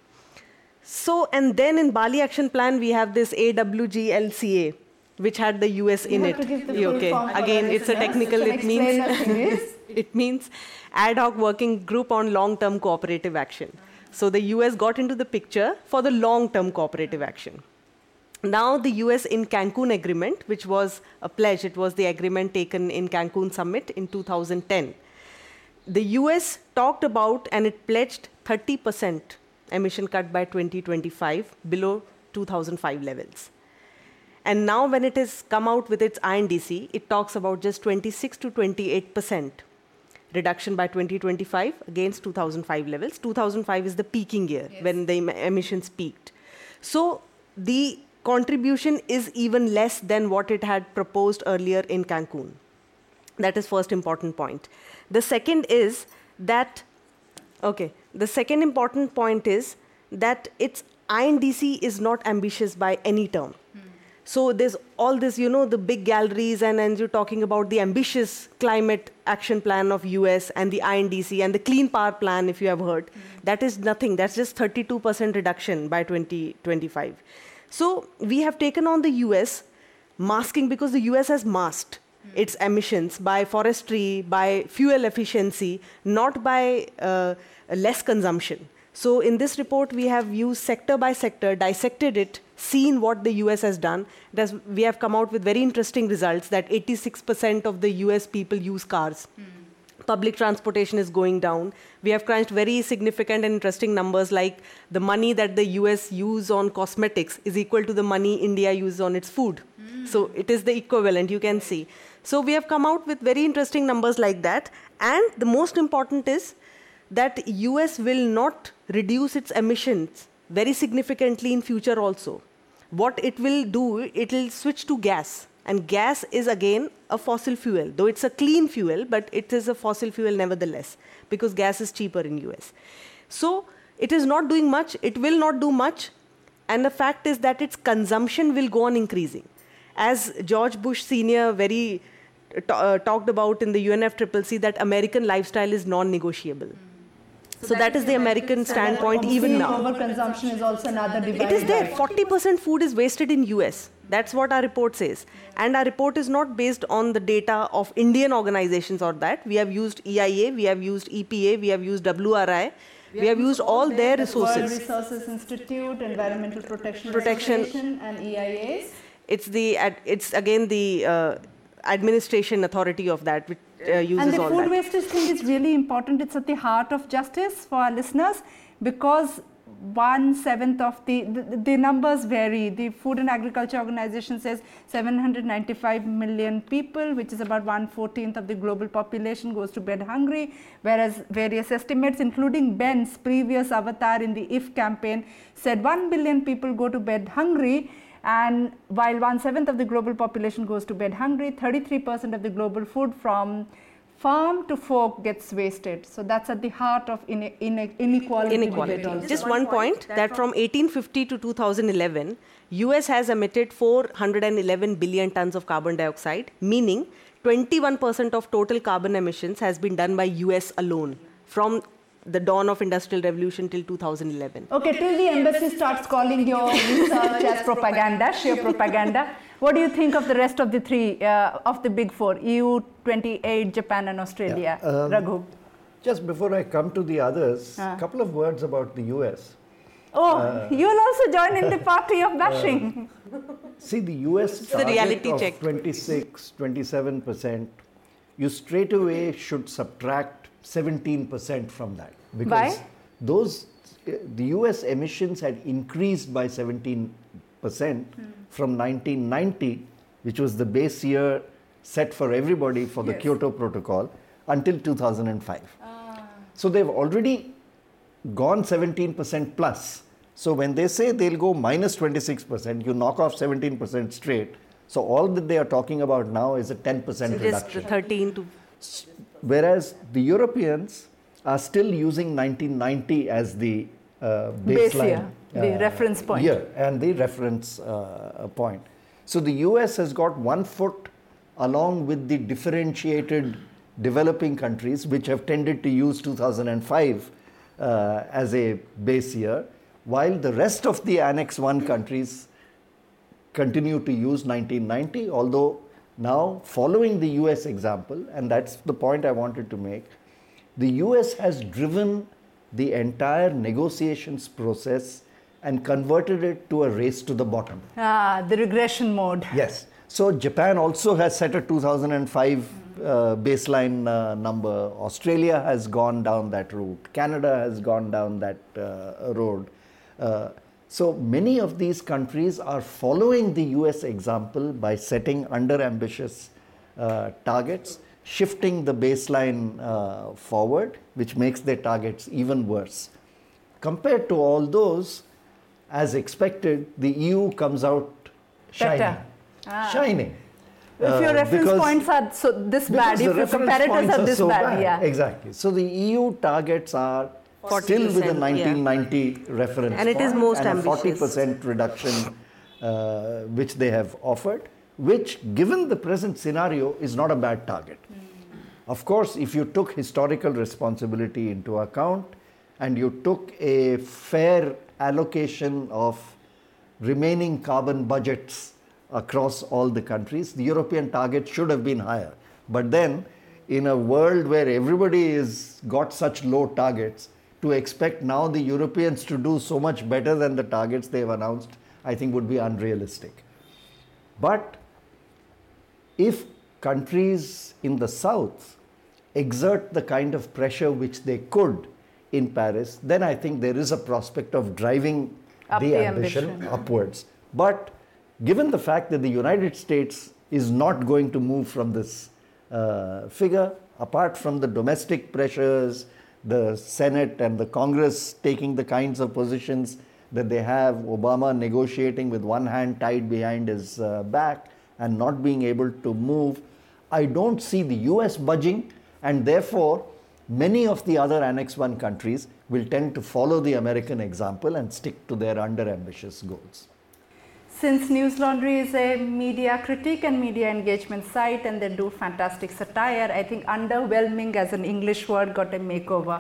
So, and then in Bali Action Plan, we have this AWGLCA, which had the US in You it. give the okay, again, it's a technical, it means. it means ad hoc working group on long term cooperative action. So the US got into the picture for the long term cooperative action. Now, the US in Cancun agreement, which was a pledge, it was the agreement taken in Cancun summit in 2010. The US talked about and it pledged 30% emission cut by 2025 below 2005 levels. And now, when it has come out with its INDC, it talks about just 26 to 28 percent reduction by 2025 against 2005 levels. 2005 is the peaking year when the em- emissions peaked. So the contribution is even less than what it had proposed earlier in Cancun. That is first important point. The second is that okay, the second important point is that its INDC is not ambitious by any term. Hmm. So there's all this, you know, the big galleries, and, and you're talking about the ambitious climate action plan of US and the INDC and the clean power plan, if you have heard. Hmm. That is nothing. That's just 32% reduction by 2025. So we have taken on the US masking because the US has masked its emissions by forestry, by fuel efficiency, not by uh, less consumption. So in this report, we have used sector by sector, dissected it, seen what the US has done. Thus, we have come out with very interesting results that 86% of the US people use cars. Public transportation is going down. We have crunched very significant and interesting numbers like the money that the US use on cosmetics is equal to the money India uses on its food. Hmm. So it is the equivalent, you can see. So we have come out with very interesting numbers like that. And the most important is that US will not reduce its emissions very significantly in future also. What it will do, it will switch to gas. And gas is again a fossil fuel, though it's a clean fuel, but it is a fossil fuel nevertheless, because gas is cheaper in US. So it is not doing much, it will not do much, and the fact is that its consumption will go on increasing. As George Bush Sr. very uh, talked about in the UNFCCC, that American lifestyle is non negotiable. So, that is the American standpoint even now. Overconsumption is also another divide. It is there. 40% food is wasted in US. That's what our report says. And our report is not based on the data of Indian organizations or that. We have used EIA, we have used EPA, we have used WRI. We, have used all their resources. World resources. Resources Institute, Environmental Protection, Protection. And EIAs. It's the ad- it's again the uh, administration authority of that which uh, uses And the food that. wastage thing is really important. It's at the heart of justice for our listeners because one seventh of the, the the numbers vary. The Food and Agriculture Organization says 795 million people, which is about one fourteenth of the global population, goes to bed hungry. Whereas various estimates, including Ben's previous avatar in the IF campaign, said one billion people go to bed hungry. And while one seventh of the global population goes to bed hungry, 33% of the global food from farm to fork gets wasted. So that's at the heart of ine- ine- inequality. inequality. also. Just one point that from 1850 to 2011, US has emitted 411 billion tons of carbon dioxide, meaning 21% of total carbon emissions has been done by US alone from the dawn of industrial revolution till 2011. Okay, till the embassy starts calling your research as propaganda, sheer propaganda. What do you think of the rest of the three, uh, of the big four, EU, 28, Japan, and Australia? Yeah, um, Raghu. Just before I come to the others, a Ah. couple of words about the US. Oh, uh, you'll also join in the party of bashing. See, the US the target reality of check. 26, 27%, you straight away should subtract 17% from that. Because Why? those, the US emissions had increased by 17% from 1990, which was the base year set for everybody for the Kyoto Protocol, until 2005. Ah. So they've already gone 17% plus. So when they say they'll go minus 26%, you knock off 17% straight. So all that they are talking about now is a 10% Just reduction. 13 to Whereas the Europeans are still using 1990 as the uh, Base baseline, year, the reference point. year and the reference uh, point. So the US has got one foot along with the differentiated developing countries, which have tended to use 2005 uh, as a base year, while the rest of the Annex 1 countries continue to use 1990, although now following the US example, and that's the point I wanted to make, the US has driven the entire negotiations process and converted it to a race to the bottom. Ah, the regression mode. Yes. So Japan also has set a 2005 uh, baseline uh, number. Australia has gone down that route. Canada has gone down that uh, road. So many of these countries are following the US example by setting under ambitious uh, targets, shifting the baseline uh, forward, which makes their targets even worse. Compared to all those, as expected, the EU comes out shining. Ah. Shining. If your Uh, reference points are so this bad, if your comparators points are this so bad, yeah. Exactly. So the EU targets are still with the 40%, yeah. 1990 reference And it is most and ambitious. a 40% reduction uh, which they have offered, which given the present scenario is not a bad target. Of course, if you took historical responsibility into account and you took a fair allocation of remaining carbon budgets across all the countries, the European target should have been higher. But then, in a world where everybody has got such low targets, to expect now the Europeans to do so much better than the targets they've announced, I think would be unrealistic. But if countries in the south exert the kind of pressure which they could in Paris, then I think there is a prospect of driving Up the, the ambition, ambition. upwards. But given the fact that the United States is not going to move from this uh, figure, apart from the domestic pressures, the Senate and the Congress taking the kinds of positions that they have, Obama negotiating with one hand tied behind his uh, back and not being able to move, I don't see the US budging, and therefore, many of the other Annex 1 countries will tend to follow the American example and stick to their under ambitious goals. Since Newslaundry is a media critique and media engagement site and they do fantastic satire, I think underwhelming as an English word got a makeover.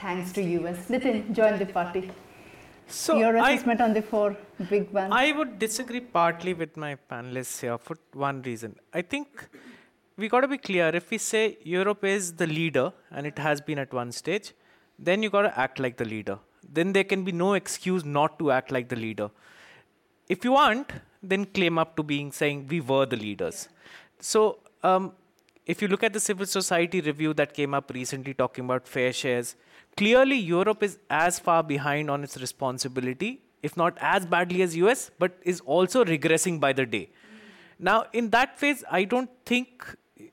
thanks to US. Nitin, join the party. So Your I- assessment on the four big ones. I would disagree partly with my panelists here for one reason. I think we got to be clear. If we say Europe is the leader, and it has been at one stage, then you got to act like the leader. Then there can be no excuse not to act like the leader. If you aren't, then claim up to being saying we were the leaders. So um, if you look at the civil society review that came up recently talking about fair shares, clearly Europe is as far behind on its responsibility, if not as badly as US, but is also regressing by the day. Now, in that phase, I don't think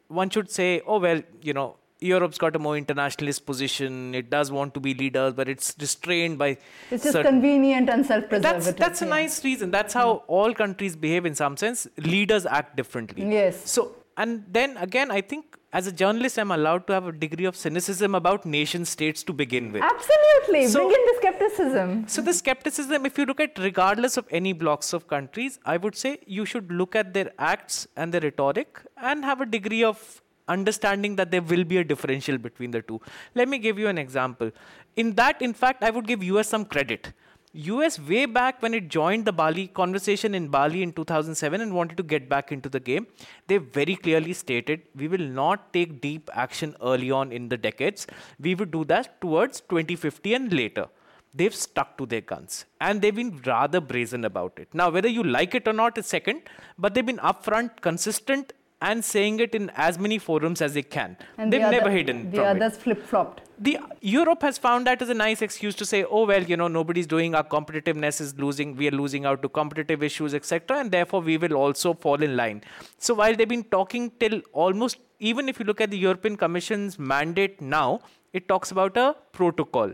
one should say, oh, well, you know, Europe's got a more internationalist position. It does want to be leaders, but it's restrained by. it's just certain- convenient and self-preservative. that's that's a yeah. nice reason. That's how mm. all countries behave in some sense. Leaders act differently. Yes. So and then again, I think as a journalist, I'm allowed to have a degree of cynicism about nation states to begin with. Absolutely. So- Bring in the skepticism. So the skepticism, if you look at regardless of any blocks of countries, I would say you should look at their acts and their rhetoric and have a degree of understanding that there will be a differential between the two. Let me give you an example. In that, in fact, I would give US some credit. US way back when it joined the Bali conversation in Bali in 2007 and wanted to get back into the game, they very clearly stated we will not take deep action early on in the decades. We would do that towards 2050 and later they've stuck to their guns and they've been rather brazen about it. Now, whether you like it or not is second, but they've been upfront, consistent, and saying it in as many forums as they can. And they've the never other- hidden The it. others flip-flopped. The Europe has found that as a nice excuse to say, oh well, you know, nobody's doing our competitiveness is losing, we are losing out to competitive issues, etc., and therefore we will also fall in line. So while they've been talking till almost, even if you look at the European Commission's mandate now, it talks about a protocol.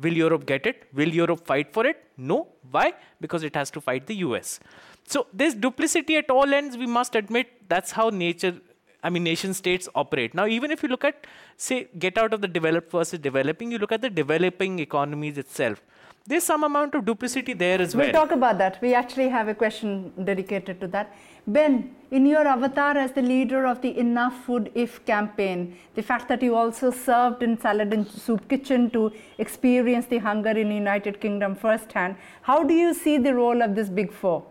Will Europe get it? Will Europe fight for it? No. Why? Because it has to fight the US. So there's duplicity at all ends. We must admit that's how nature, I mean, nation states operate. Now, even if you look at, say, get out of the developed versus developing, you look at the developing economies itself. There's some amount of duplicity there as well. We'll well. talk about that. We actually have a question dedicated to that. Ben, in your avatar as the leader of the Enough Food If campaign, the fact that you also served in Salad and Soup Kitchen to experience the hunger in United Kingdom firsthand, how do you see the role of this big four?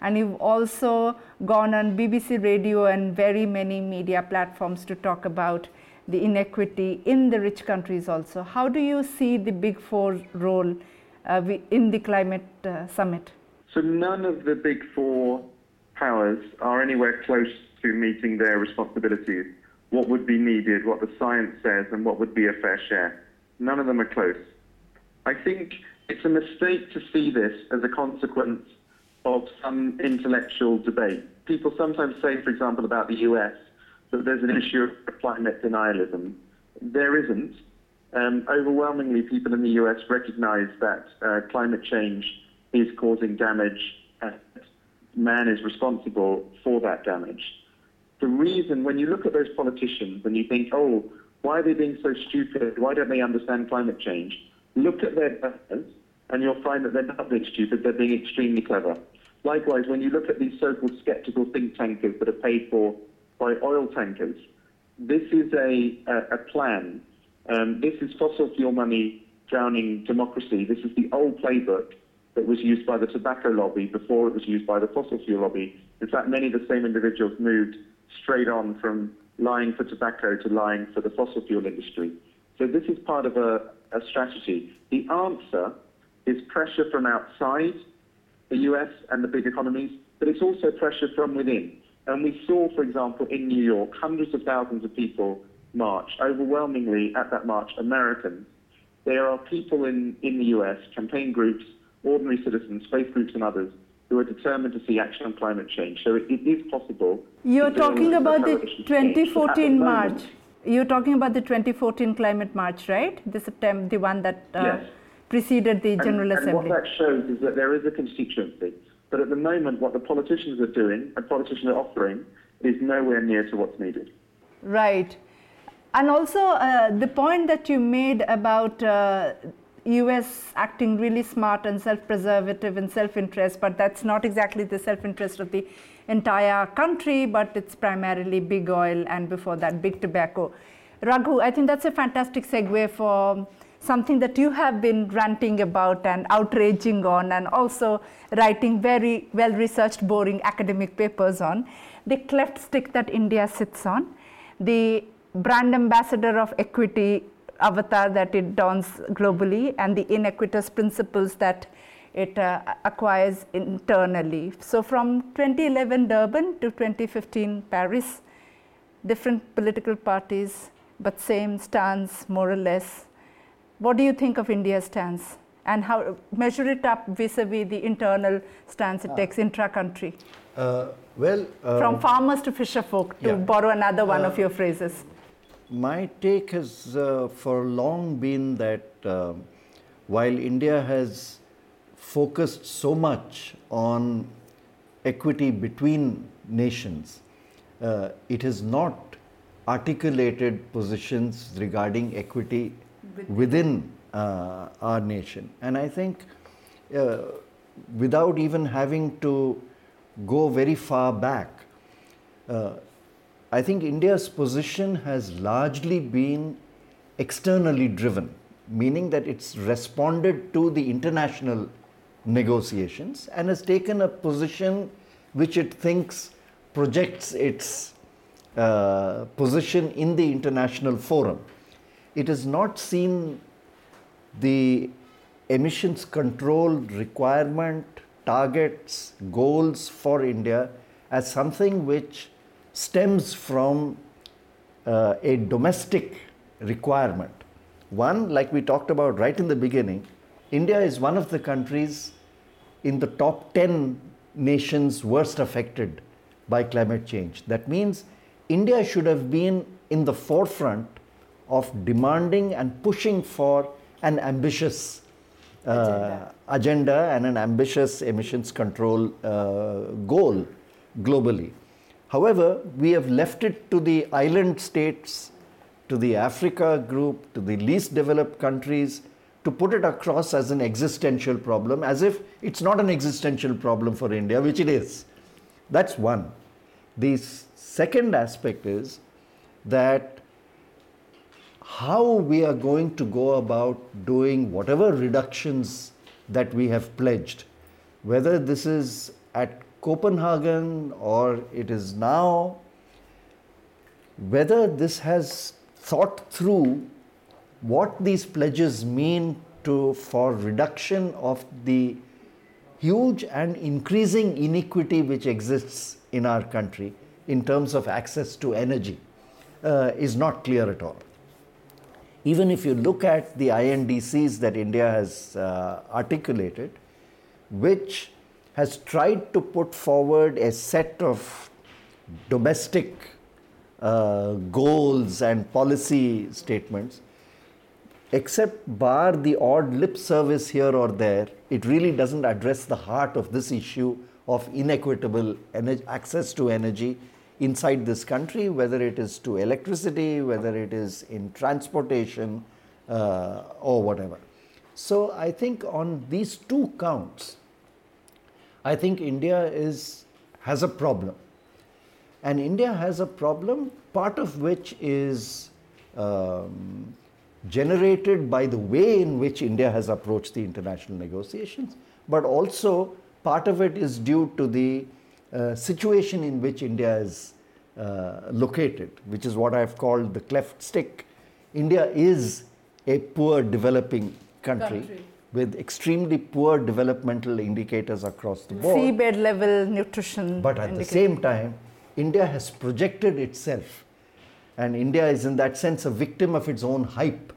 And you've also gone on BBC Radio and very many media platforms to talk about the inequity in the rich countries also. How do you see the big four role uh, in the climate uh, summit? So none of the big four powers are anywhere close to meeting their responsibilities. What would be needed, what the science says, and what would be a fair share. None of them are close. I think it's a mistake to see this as a consequence of some intellectual debate. People sometimes say, for example, about the US, that there's an issue of climate denialism. There isn't. Um, overwhelmingly, people in the US recognize that uh, climate change is causing damage and man is responsible for that damage. The reason, when you look at those politicians and you think, oh, why are they being so stupid? Why don't they understand climate change? Look at their and you'll find that they're not being stupid, they're being extremely clever. Likewise, when you look at these so-called skeptical think tankers that are paid for by oil tankers, this is a, a, a plan. Um, this is fossil fuel money drowning democracy. This is the old playbook that was used by the tobacco lobby before it was used by the fossil fuel lobby. In fact, many of the same individuals moved straight on from lying for tobacco to lying for the fossil fuel industry. So this is part of a, a strategy. The answer is pressure from outside the US and the big economies, but it's also pressure from within. And we saw, for example, in New York, hundreds of thousands of people march, overwhelmingly at that march, Americans. There are people in, in the US, campaign groups, ordinary citizens, faith groups, and others who are determined to see action on climate change. So it, it is possible. You're talking about the coalition change. But at the 2014 moment- march. You're talking about the 2014 climate march, right? The September, the one that uh, Yes. Preceded the And- General and, Assembly. what that shows is that there is a constituency. But at the moment, what the politicians are doing and politicians are offering is nowhere near to what's needed. Right. And also uh, the point that you made about uh, US acting really smart and self-preservative and self-interest, but that's not exactly the self-interest of the entire country, but it's primarily big oil and before that big tobacco. Raghu, I think that's a fantastic segue for something that you have been ranting about and outraging on, and also writing very well researched, boring academic papers on the cleft stick that India sits on, the brand ambassador of equity avatar that it dons globally, and the inequitous principles that it uh, acquires internally. So, from 2011 Durban to 2015 Paris, different political parties, but same stance more or less. What do you think of India's stance? And how measure it up vis-a-vis the internal stance it takes intra-country? Uh, well, uh, From farmers to fisher folk, to yeah. borrow another one Uh, of your phrases. My take has uh, for long been that um while India has focused so much on equity between nations, uh, it has not articulated positions regarding equity within uh, our nation. And I think uh, without even having to go very far back, uh, I think India's position has largely been externally driven, meaning that it's responded to the international negotiations and has taken a position which it thinks projects its uh, position in the international forum. It has not seen the emissions control requirement, targets, goals for India as something which stems from uh, a domestic requirement. One, like we talked about right in the beginning, India is one of the countries in the top 10 nations worst affected by climate change. That means India should have been in the forefront of demanding and pushing for an ambitious uh, agenda. agenda. and an ambitious emissions control uh, goal globally. However, we have left it to the island states, to the Africa group, to the least developed countries to put it across as an existential problem, as if it's not an existential problem for India, which it is. That's one. The second aspect is that how we are going to go about doing whatever reductions that we have pledged, whether this is at Copenhagen or it is now, whether this has thought through what these pledges mean to for reduction of the huge and increasing inequity which exists in our country in terms of access to energy uh, is not clear at all. Even if you look at the INDCs that India has uh, articulated, which has tried to put forward a set of domestic uh, goals and policy statements, except bar the odd lip service here or there, it really doesn't address the heart of this issue of inequitable ener- access to energy inside this country, whether it is to electricity, whether it is in transportation, uh, or whatever. So I think on these two counts, I think India is has a problem, and India has a problem. Part of which is um, generated by the way in which India has approached the international negotiations, but also part of it is due to the uh, situation in which India is uh, located, which is what I've called the cleft stick. India is a poor developing country, Country. with extremely poor developmental indicators across the board. Seabed level nutrition. But at the same time, India has projected itself, and India is in that sense a victim of its own hype,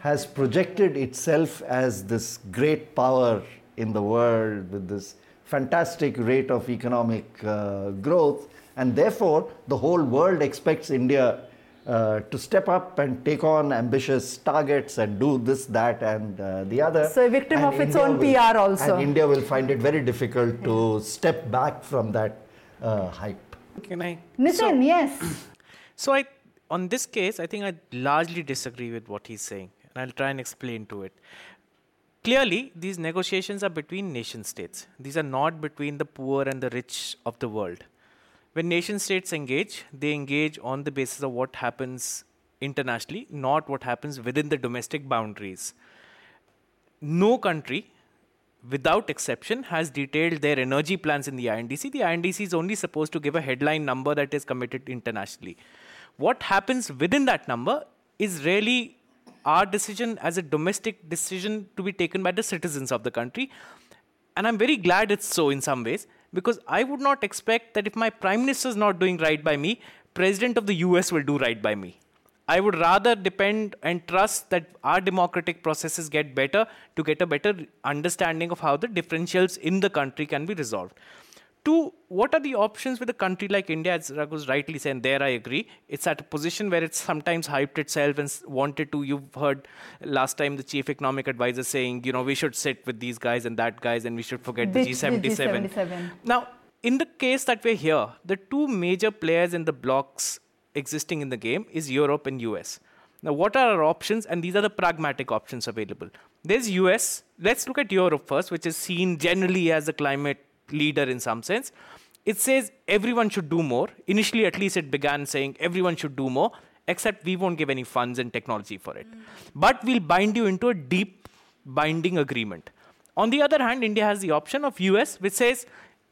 has projected itself as this great power in the world with this fantastic rate of economic uh, growth, and therefore the whole world expects India. Uh, to step up and take on ambitious targets and do this, that, and uh, the other. So a victim And of its own will- PR also. And India will find it very difficult to step back from that uh, hype. Can I? Nitin, yes. So I, on this case, I think I largely disagree with what he's saying, and I'll try and explain to it. Clearly, these negotiations are between nation states. These are not between the poor and the rich of the world. When nation states engage, they engage on the basis of what happens internationally, not what happens within the domestic boundaries. No country, without exception, has detailed their energy plans in the INDC. The INDC is only supposed to give a headline number that is committed internationally. What happens within that number is really our decision as a domestic decision to be taken by the citizens of the country. And I'm very glad it's so in some ways because I would not expect that if my prime minister is not doing right by me, president of the US will do right by me. I would rather depend and trust that our democratic processes get better to get a better understanding of how the differentials in the country can be resolved. Two, what are the options with a country like India? As Raghu's rightly saying, there I agree. It's at a position where it's sometimes hyped itself and wanted to. You've heard last time the chief economic advisor saying, you know, we should sit with these guys and that guys and we should forget the, the G77. G77. Now, in the case that we're here, the two major players in the blocks existing in the game is Europe and US. Now, what are our options? And these are the pragmatic options available. There's US. Let's look at Europe first, which is seen generally as a climate leader in some sense. It says everyone should do more. Initially, at least, it began saying everyone should do more, except we won't give any funds and technology for it. Mm. But we'll bind you into a deep binding agreement. On the other hand, India has the option of US, which says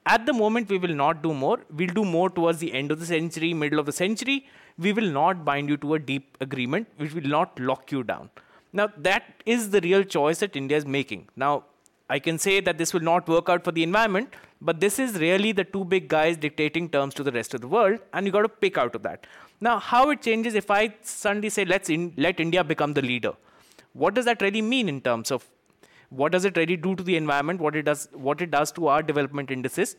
at the moment we will not do more. We'll do more towards the end of the century, middle of the century. We will not bind you to a deep agreement, which will not lock you down. Now, that is the real choice that India is making. Now, I can say that this will not work out for the environment, but this is really the two big guys dictating terms to the rest of the world, and you got to pick out of that. Now, how it changes if I suddenly say, let's in, let India become the leader. What does that really mean in terms of what does it really do to the environment? What it does, what it does to our development indices?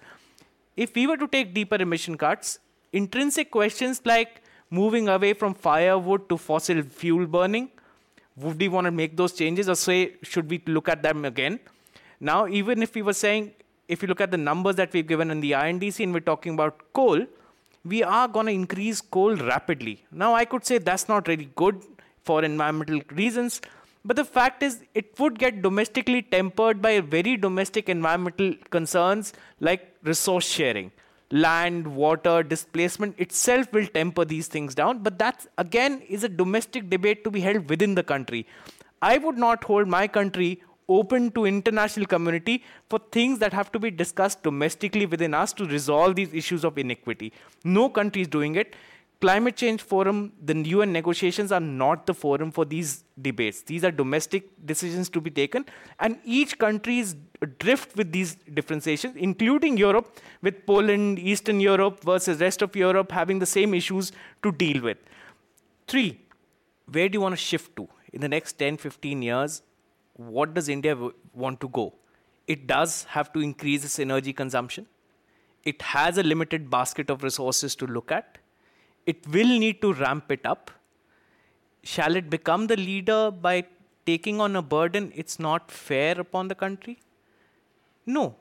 If we were to take deeper emission cuts, intrinsic questions like moving away from firewood to fossil fuel burning, would we want to make those changes, or say should we look at them again? Now, even if we were saying, if you look at the numbers that we've given in the INDC and we're talking about coal, we are going to increase coal rapidly. Now, I could say that's not really good for environmental reasons, but the fact is, it would get domestically tempered by very domestic environmental concerns like resource sharing. Land, water, displacement itself will temper these things down, but that again is a domestic debate to be held within the country. I would not hold my country open to international community for things that have to be discussed domestically within us to resolve these issues of inequity. No country is doing it. Climate Change Forum, the UN negotiations are not the forum for these debates. These are domestic decisions to be taken, and each country is drift with these differentiations, including Europe, with Poland, Eastern Europe versus rest of Europe having the same issues to deal with. Three, where do you want to shift to in the next 10, 15 years? What does India w- want to go? It does have to increase its energy consumption. It has a limited basket of resources to look at. It will need to ramp it up. Shall it become the leader by taking on a burden it's not fair upon the country? No.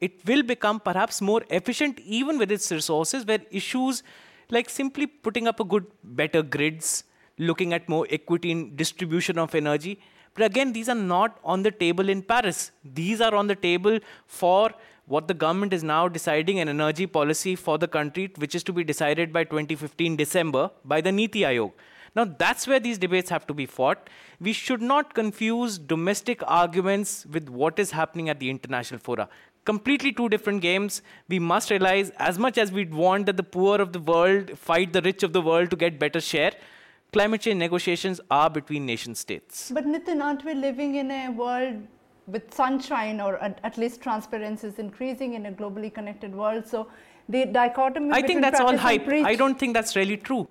It will become perhaps more efficient even with its resources, where issues like simply putting up a good, better grids, looking at more equity in distribution of energy, but again, these are not on the table in Paris. These are on the table for what the government is now deciding an energy policy for the country, which is to be decided by 2015 December by the Niti Aayog. Now, that's where these debates have to be fought. We should not confuse domestic arguments with what is happening at the international fora. Completely two different games. We must realize, as much as we'd want that the poor of the world fight the rich of the world to get better share, climate change negotiations are between nation states. But Nitin, aren't we living in a world with sunshine or at least transparency is increasing in a globally connected world? So the dichotomy. I think that's all hype. I don't think that's really true.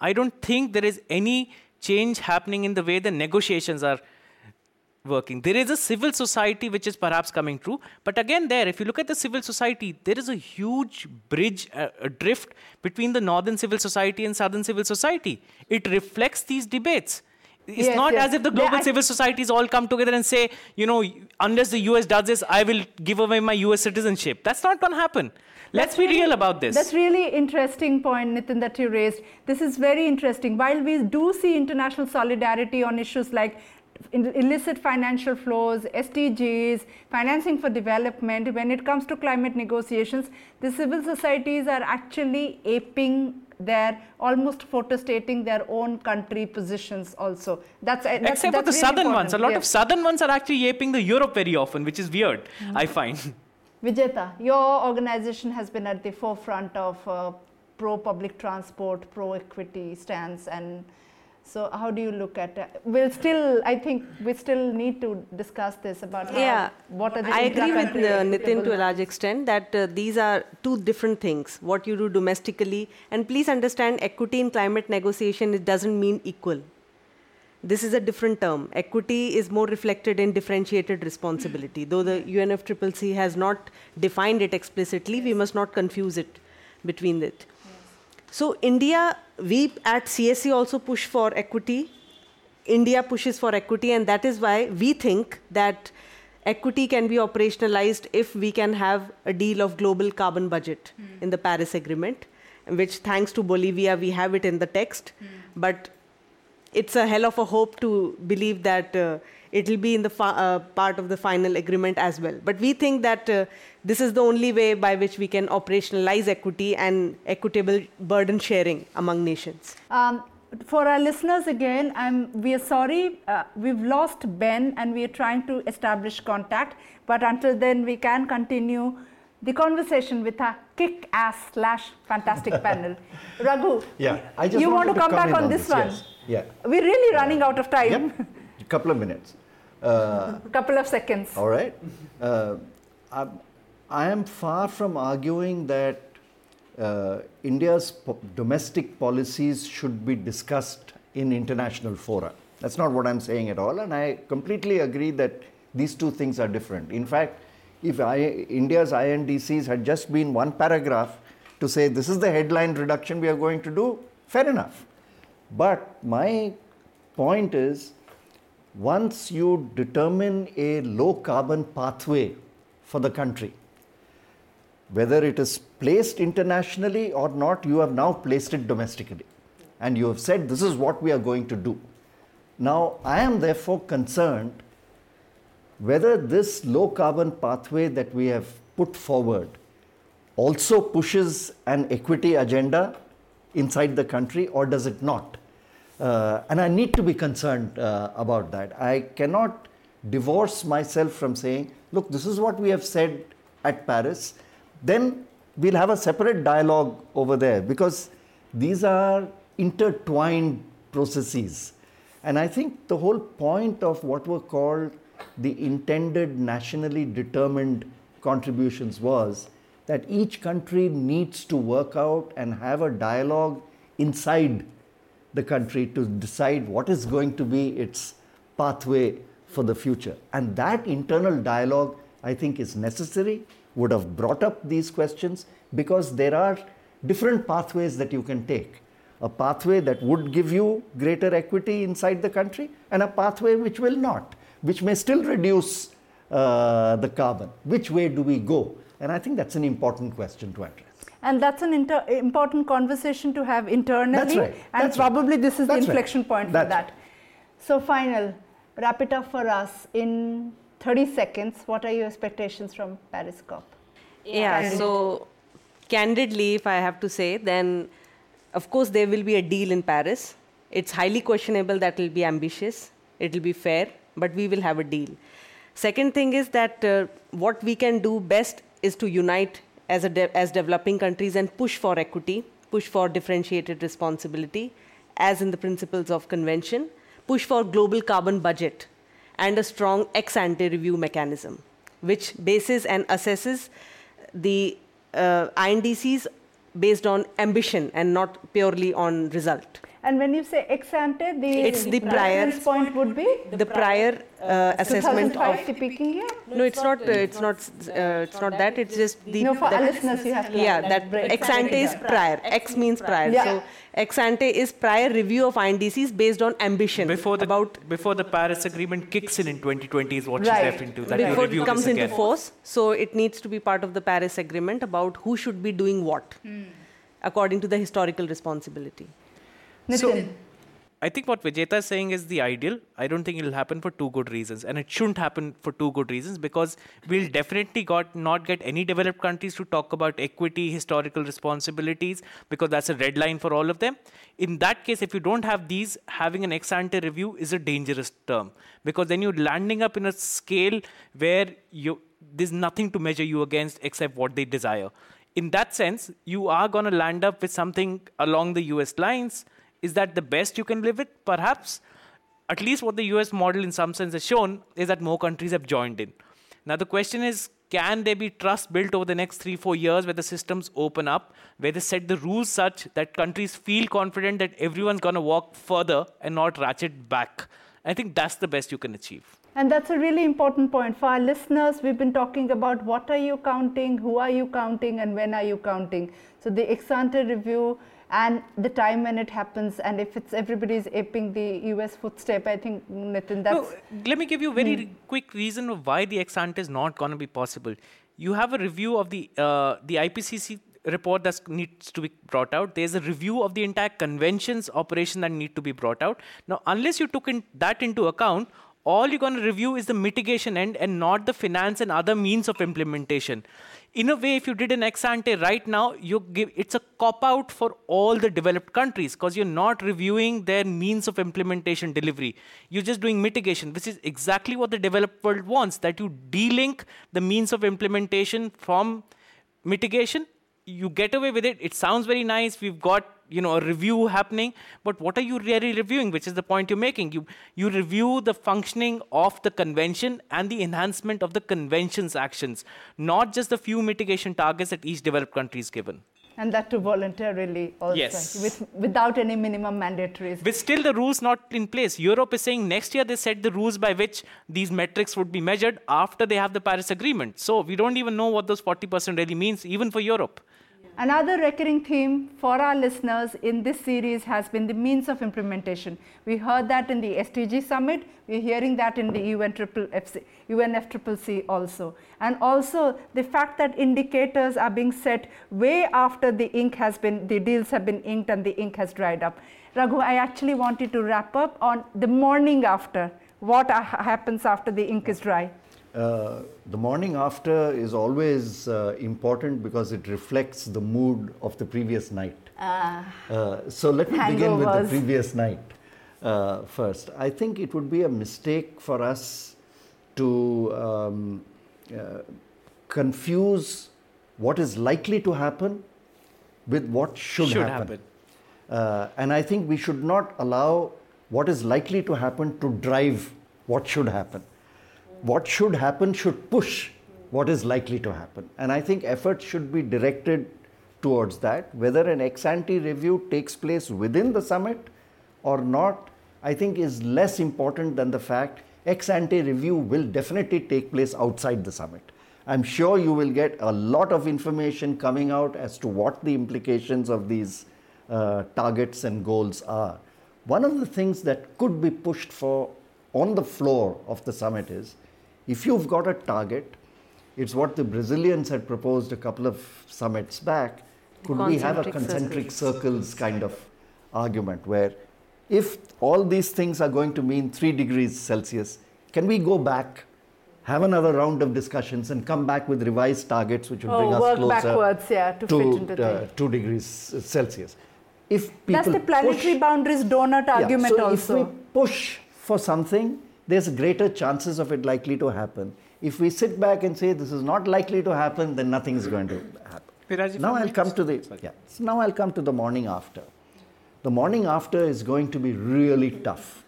I don't think there is any change happening in the way the negotiations are working. There is a civil society which is perhaps coming true, but again, there, if you look at the civil society, there is a huge bridge, uh, a drift between the northern civil society and southern civil society. It reflects these debates. It's yes, not yes. as if the global yeah, civil societies all come together and say, you know, unless the US does this, I will give away my US citizenship. That's not going to happen. Let's that's be really, real about this. That's really interesting point, Nitin, that you raised. This is very interesting. While we do see international solidarity on issues like illicit financial flows, SDGs, financing for development, when it comes to climate negotiations, the civil societies are actually aping their almost photostating their own country positions also. That's, that's except that's for the really southern important. ones. A lot of southern ones are actually aping the Europe very often, which is weird. Mm-hmm. I find. Vijeta, your organization has been at the forefront of uh, pro public transport, pro equity stance, and so how do you look at it? We'll still, I think we still need to discuss this about yeah. what are the I agree with uh, Nitin to a large extent that uh, these are two different things. What you do domestically, and please understand, equity in climate negotiation it doesn't mean equal. This is a different term. Equity is more reflected in differentiated responsibility. Though the UNFCCC has not defined it explicitly, we must not confuse it between it. So India, we at CSE also push for equity. India pushes for equity, and that is why we think that equity can be operationalized if we can have a deal of global carbon budget mm. in the Paris Agreement, which thanks to Bolivia we have it in the text, mm. but it's a hell of a hope to believe that. Uh, it will be in the uh, part of the final agreement as well. But we think that uh, this is the only way by which we can operationalize equity and equitable burden sharing among nations. Um, for our listeners again, I'm, we are sorry, uh, we've lost Ben and we are trying to establish contact. But until then, we can continue the conversation with a kick-ass slash fantastic panel. Raghu, yeah, I just you want to come, come back on, on this, this, one? Yes. Yeah. We're really running out of time. Yep. Couple of minutes. Uh, a couple of seconds. All right. Uh, I, I, am far from arguing that uh, India's po- domestic policies should be discussed in international fora. That's not what I'm saying at all, and I completely agree that these two things are different. In fact, if I, India's INDCs had just been one paragraph to say this is the headline reduction we are going to do, fair enough. But my point is once you determine a low carbon pathway for the country, whether it is placed internationally or not, you have now placed it domestically. And you have said, this is what we are going to do. Now, I am therefore concerned whether this low carbon pathway that we have put forward also pushes an equity agenda inside the country or does it not? Uh, and I need to be concerned uh, about that. I cannot divorce myself from saying, look, this is what we have said at Paris. Then we'll have a separate dialogue over there because these are intertwined processes. And I think the whole point of what were called the intended nationally determined contributions was that each country needs to work out and have a dialogue inside the country to decide what is going to be its pathway for the future. And that internal dialogue, I think, is necessary, would have brought up these questions because there are different pathways that you can take. A pathway that would give you greater equity inside the country, and a pathway which will not, which may still reduce uh, the carbon. Which way do we go? And I think that's an important question to address. And that's an inter- important conversation to have internally. That's right. And that's probably right. this is that's the inflection right. point that's for that. Right. So, final, wrap it up for us in 30 seconds. What are your expectations from Paris COP? Yeah, so candidly, if I have to say, then of course there will be a deal in Paris. It's highly questionable that it will be ambitious, it will be fair, but we will have a deal. Second thing is that uh, what we can do best is to unite as, de- as developing countries and push for equity, push for differentiated responsibility, as in the principles of convention, push for global carbon budget, and a strong ex ante review mechanism, which bases and assesses the uh, INDCs based on ambition and not purely on result. And when you say ex ante, the, it's the prior point would be the prior uh, assessment of speaking here. No, it's not. Uh, it's not. Uh, it's not that. It's just the. No, for listeners, you have to. Yeah, that ex ante is prior. X means prior. Yeah. So ex ante is prior review of INDCs based on ambition. Before the about before the Paris Agreement kicks in in 2020 is what right. she's referring to. That before it comes into force, so it needs to be part of the Paris Agreement about who should be doing what, mm. according to the historical responsibility. Nitin. So, I think what Vijeta is saying is the ideal. I don't think it'll happen for two good reasons, and it shouldn't happen for two good reasons because we'll definitely got not get any developed countries to talk about equity, historical responsibilities, because that's a red line for all of them. In that case, if you don't have these, having an ex ante review is a dangerous term because then you're landing up in a scale where you there's nothing to measure you against except what they desire. In that sense, you are going to land up with something along the US lines is that the best you can live with? Perhaps. At least what the US model in some sense has shown is that more countries have joined in. Now the question is can there be trust built over the next three, four years where the systems open up, where they set the rules such that countries feel confident that everyone's going to walk further and not ratchet back? I think that's the best you can achieve. And that's a really important point. For our listeners, we've been talking about what are you counting, who are you counting, and when are you counting. So the ex ante review and the time when it happens and if it's everybody's aping the US footstep, I think Nitin, that's. No, let me give you a very hmm. quick reason of why the ex ante is not going to be possible. You have a review of the uh, the IPCC report that needs to be brought out. There's a review of the entire conventions operation that need to be brought out. Now, unless you took in that into account, all you're going to review is the mitigation end and not the finance and other means of implementation in a way, if you did an ex ante right now, you give it's a cop out for all the developed countries because you're not reviewing their means of implementation delivery. You're just doing mitigation, which is exactly what the developed world wants that you delink the means of implementation from mitigation. You get away with it. It sounds very nice. We've got you know a review happening but what are you really reviewing which is the point you're making you you review the functioning of the convention and the enhancement of the convention's actions not just the few mitigation targets that each developed country is given and that too voluntarily also yes. with, without any minimum mandatories with still the rules not in place europe is saying next year they set the rules by which these metrics would be measured after they have the paris agreement. So we don't even know what those 40% really means even for europe Another recurring theme for our listeners in this series has been the means of implementation. We heard that in the SDG summit, we're hearing that in the UNFCCC, also. And also the fact that indicators are being set way after the ink has been, the deals have been inked and the ink has dried up. Raghu, I actually wanted to wrap up on the morning after. What happens after the ink is dry? Uh, the morning after is always uh, important because it reflects the mood of the previous night. Uh, so let me begin with the previous night uh, first. I think it would be a mistake for us to um, confuse what is likely to happen with what should, should happen. happen. and I think we should not allow what is likely to happen to drive what should happen what should happen should push what is likely to happen. And I think efforts should be directed towards that. Whether an ex ante review takes place within the summit or not, I think is less important than the fact ex ante review will definitely take place outside the summit. I'm sure you will get a lot of information coming out as to what the implications of these uh, targets and goals are. One of the things that could be pushed for on the floor of the summit is if you've got a target, it's what the Brazilians had proposed a couple of summits back. Could we have a concentric circles. circles kind of argument where if all these things are going to mean 3 degrees Celsius, can we go back, have another round of discussions, and come back with revised targets which will oh, bring us closer backwards, yeah, to, to uh, 2 degrees Celsius? If people That's the planetary push, boundaries donut yeah, argument so also. If we push for something, there's greater chances of it likely to happen. If we sit back and say this is not likely to happen, then nothing is going to happen. now I'll come to the yeah. So now I'll come to the morning after. The morning after is going to be really tough.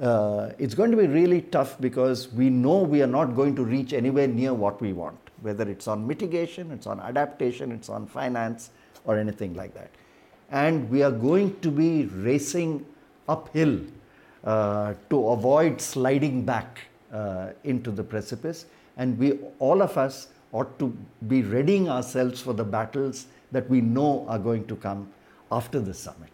Uh, it's going to be really tough because we know we are not going to reach anywhere near what we want, whether it's on mitigation, it's on adaptation, it's on finance, or anything like that. And we are going to be racing uphill to avoid sliding back uh, into the precipice. And we, all of us, ought to be readying ourselves for the battles that we know are going to come after the summit.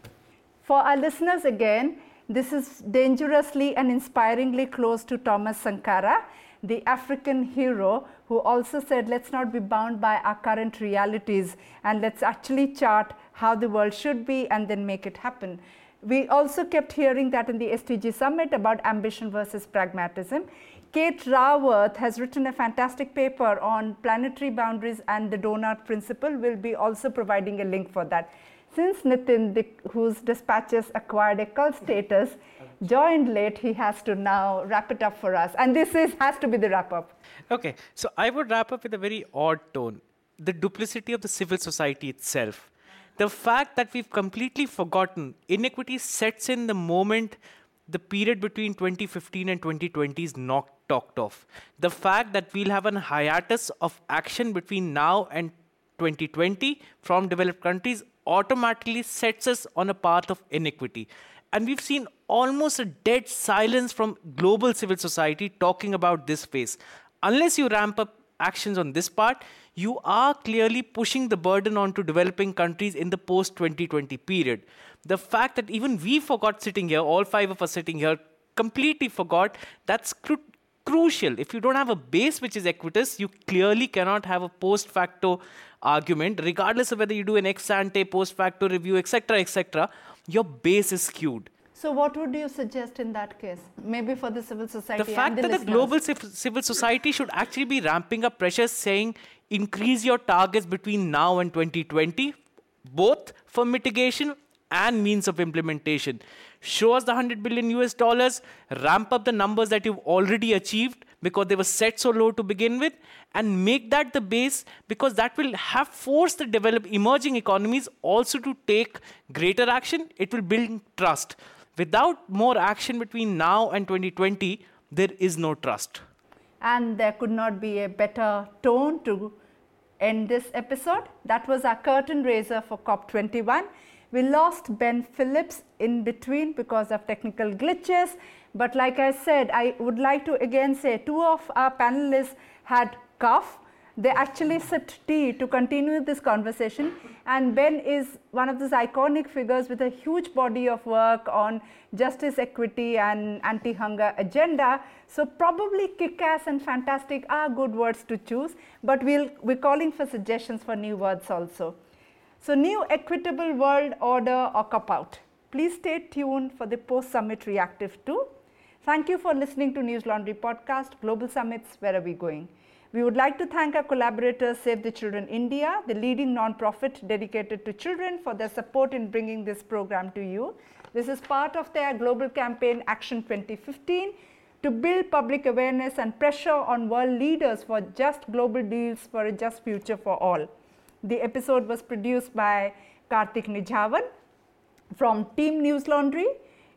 For our listeners, again, this is dangerously and inspiringly close to Thomas Sankara, the African hero who also said, let's not be bound by our current realities and let's actually chart how the world should be and then make it happen We also kept hearing that in the SDG summit about ambition versus pragmatism. Kate Raworth has written a fantastic paper on planetary boundaries and the donut principle. We'll be also providing a link for that. Since Nitin, whose dispatches acquired a cult status, joined late, he has to now wrap it up for us. And this is has to be the wrap up. Okay, so I would wrap up with a very odd tone the duplicity of the civil society itself. The fact that we've completely forgotten inequity sets in the moment the period between 2015 and 2020 is not talked of. The fact that we'll have a hiatus of action between now and 2020 from developed countries automatically sets us on a path of inequity. And we've seen almost a dead silence from global civil society talking about this phase. Unless you ramp up actions on this part, you are clearly pushing the burden onto developing countries in the post 2020 period. The fact that even we forgot sitting here, all five of us sitting here, completely forgot that's cru- crucial. If you don't have a base which is equitous, you clearly cannot have a post facto argument, regardless of whether you do an ex ante, post facto review, etc., etc. Your base is skewed. So, what would you suggest in that case? Maybe for the civil society. The fact the that listeners. the global civil society should actually be ramping up pressure, saying increase your targets between now and 2020, both for mitigation and means of implementation. Show us the 100 billion US dollars, ramp up the numbers that you've already achieved because they were set so low to begin with, and make that the base because that will have forced the developed emerging economies also to take greater action. It will build trust. Without more action between now and 2020, there is no trust. And there could not be a better tone to end this episode. That was our curtain raiser for COP21. We lost Ben Phillips in between because of technical glitches. But like I said, I would like to again say two of our panelists had cough they actually sipped tea to continue this conversation. And Ben is one of those iconic figures with a huge body of work on justice, equity, and anti hunger agenda. So, probably kick ass and fantastic are good words to choose, but we'll, we're calling for suggestions for new words also. So, new equitable world order or cop out. Please stay tuned for the post summit reactive too. Thank you for listening to Newslaundry podcast, Global Summits, Where Are We Going? We would like to thank our collaborators Save the Children India, the leading non-profit dedicated to children for their support in bringing this program to you. This is part of their global campaign Action 2015 to build public awareness and pressure on world leaders for just global deals for a just future for all. The episode was produced by Karthik Nijavan from Team Newslaundry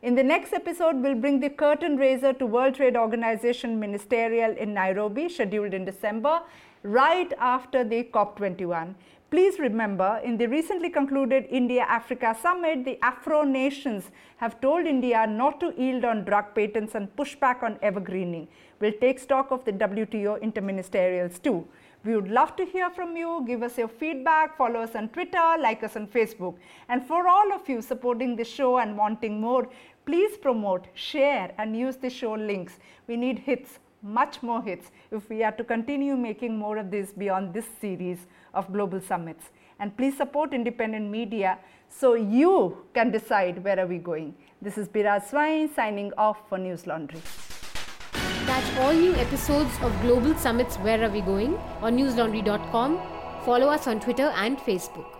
in the next episode, we'll bring the curtain raiser to World Trade Organization Ministerial in Nairobi, scheduled in December, right after the COP21. Please remember, in the recently concluded India Africa summit, the Afro nations have told India not to yield on drug patents and push back on evergreening. We'll take stock of the WTO interministerials too. We would love to hear from you. Give us your feedback. Follow us on Twitter, like us on Facebook. And for all of you supporting the show and wanting more, please promote, share, and use the show links. We need hits, much more hits, if we are to continue making more of this beyond this series of global summits. And please support independent media so you can decide where are we going. This is Biraj Swain signing off for Newslaundry. Catch all new episodes of Global Summits Where Are We Going on newslaundry.com. Follow us on Twitter and Facebook.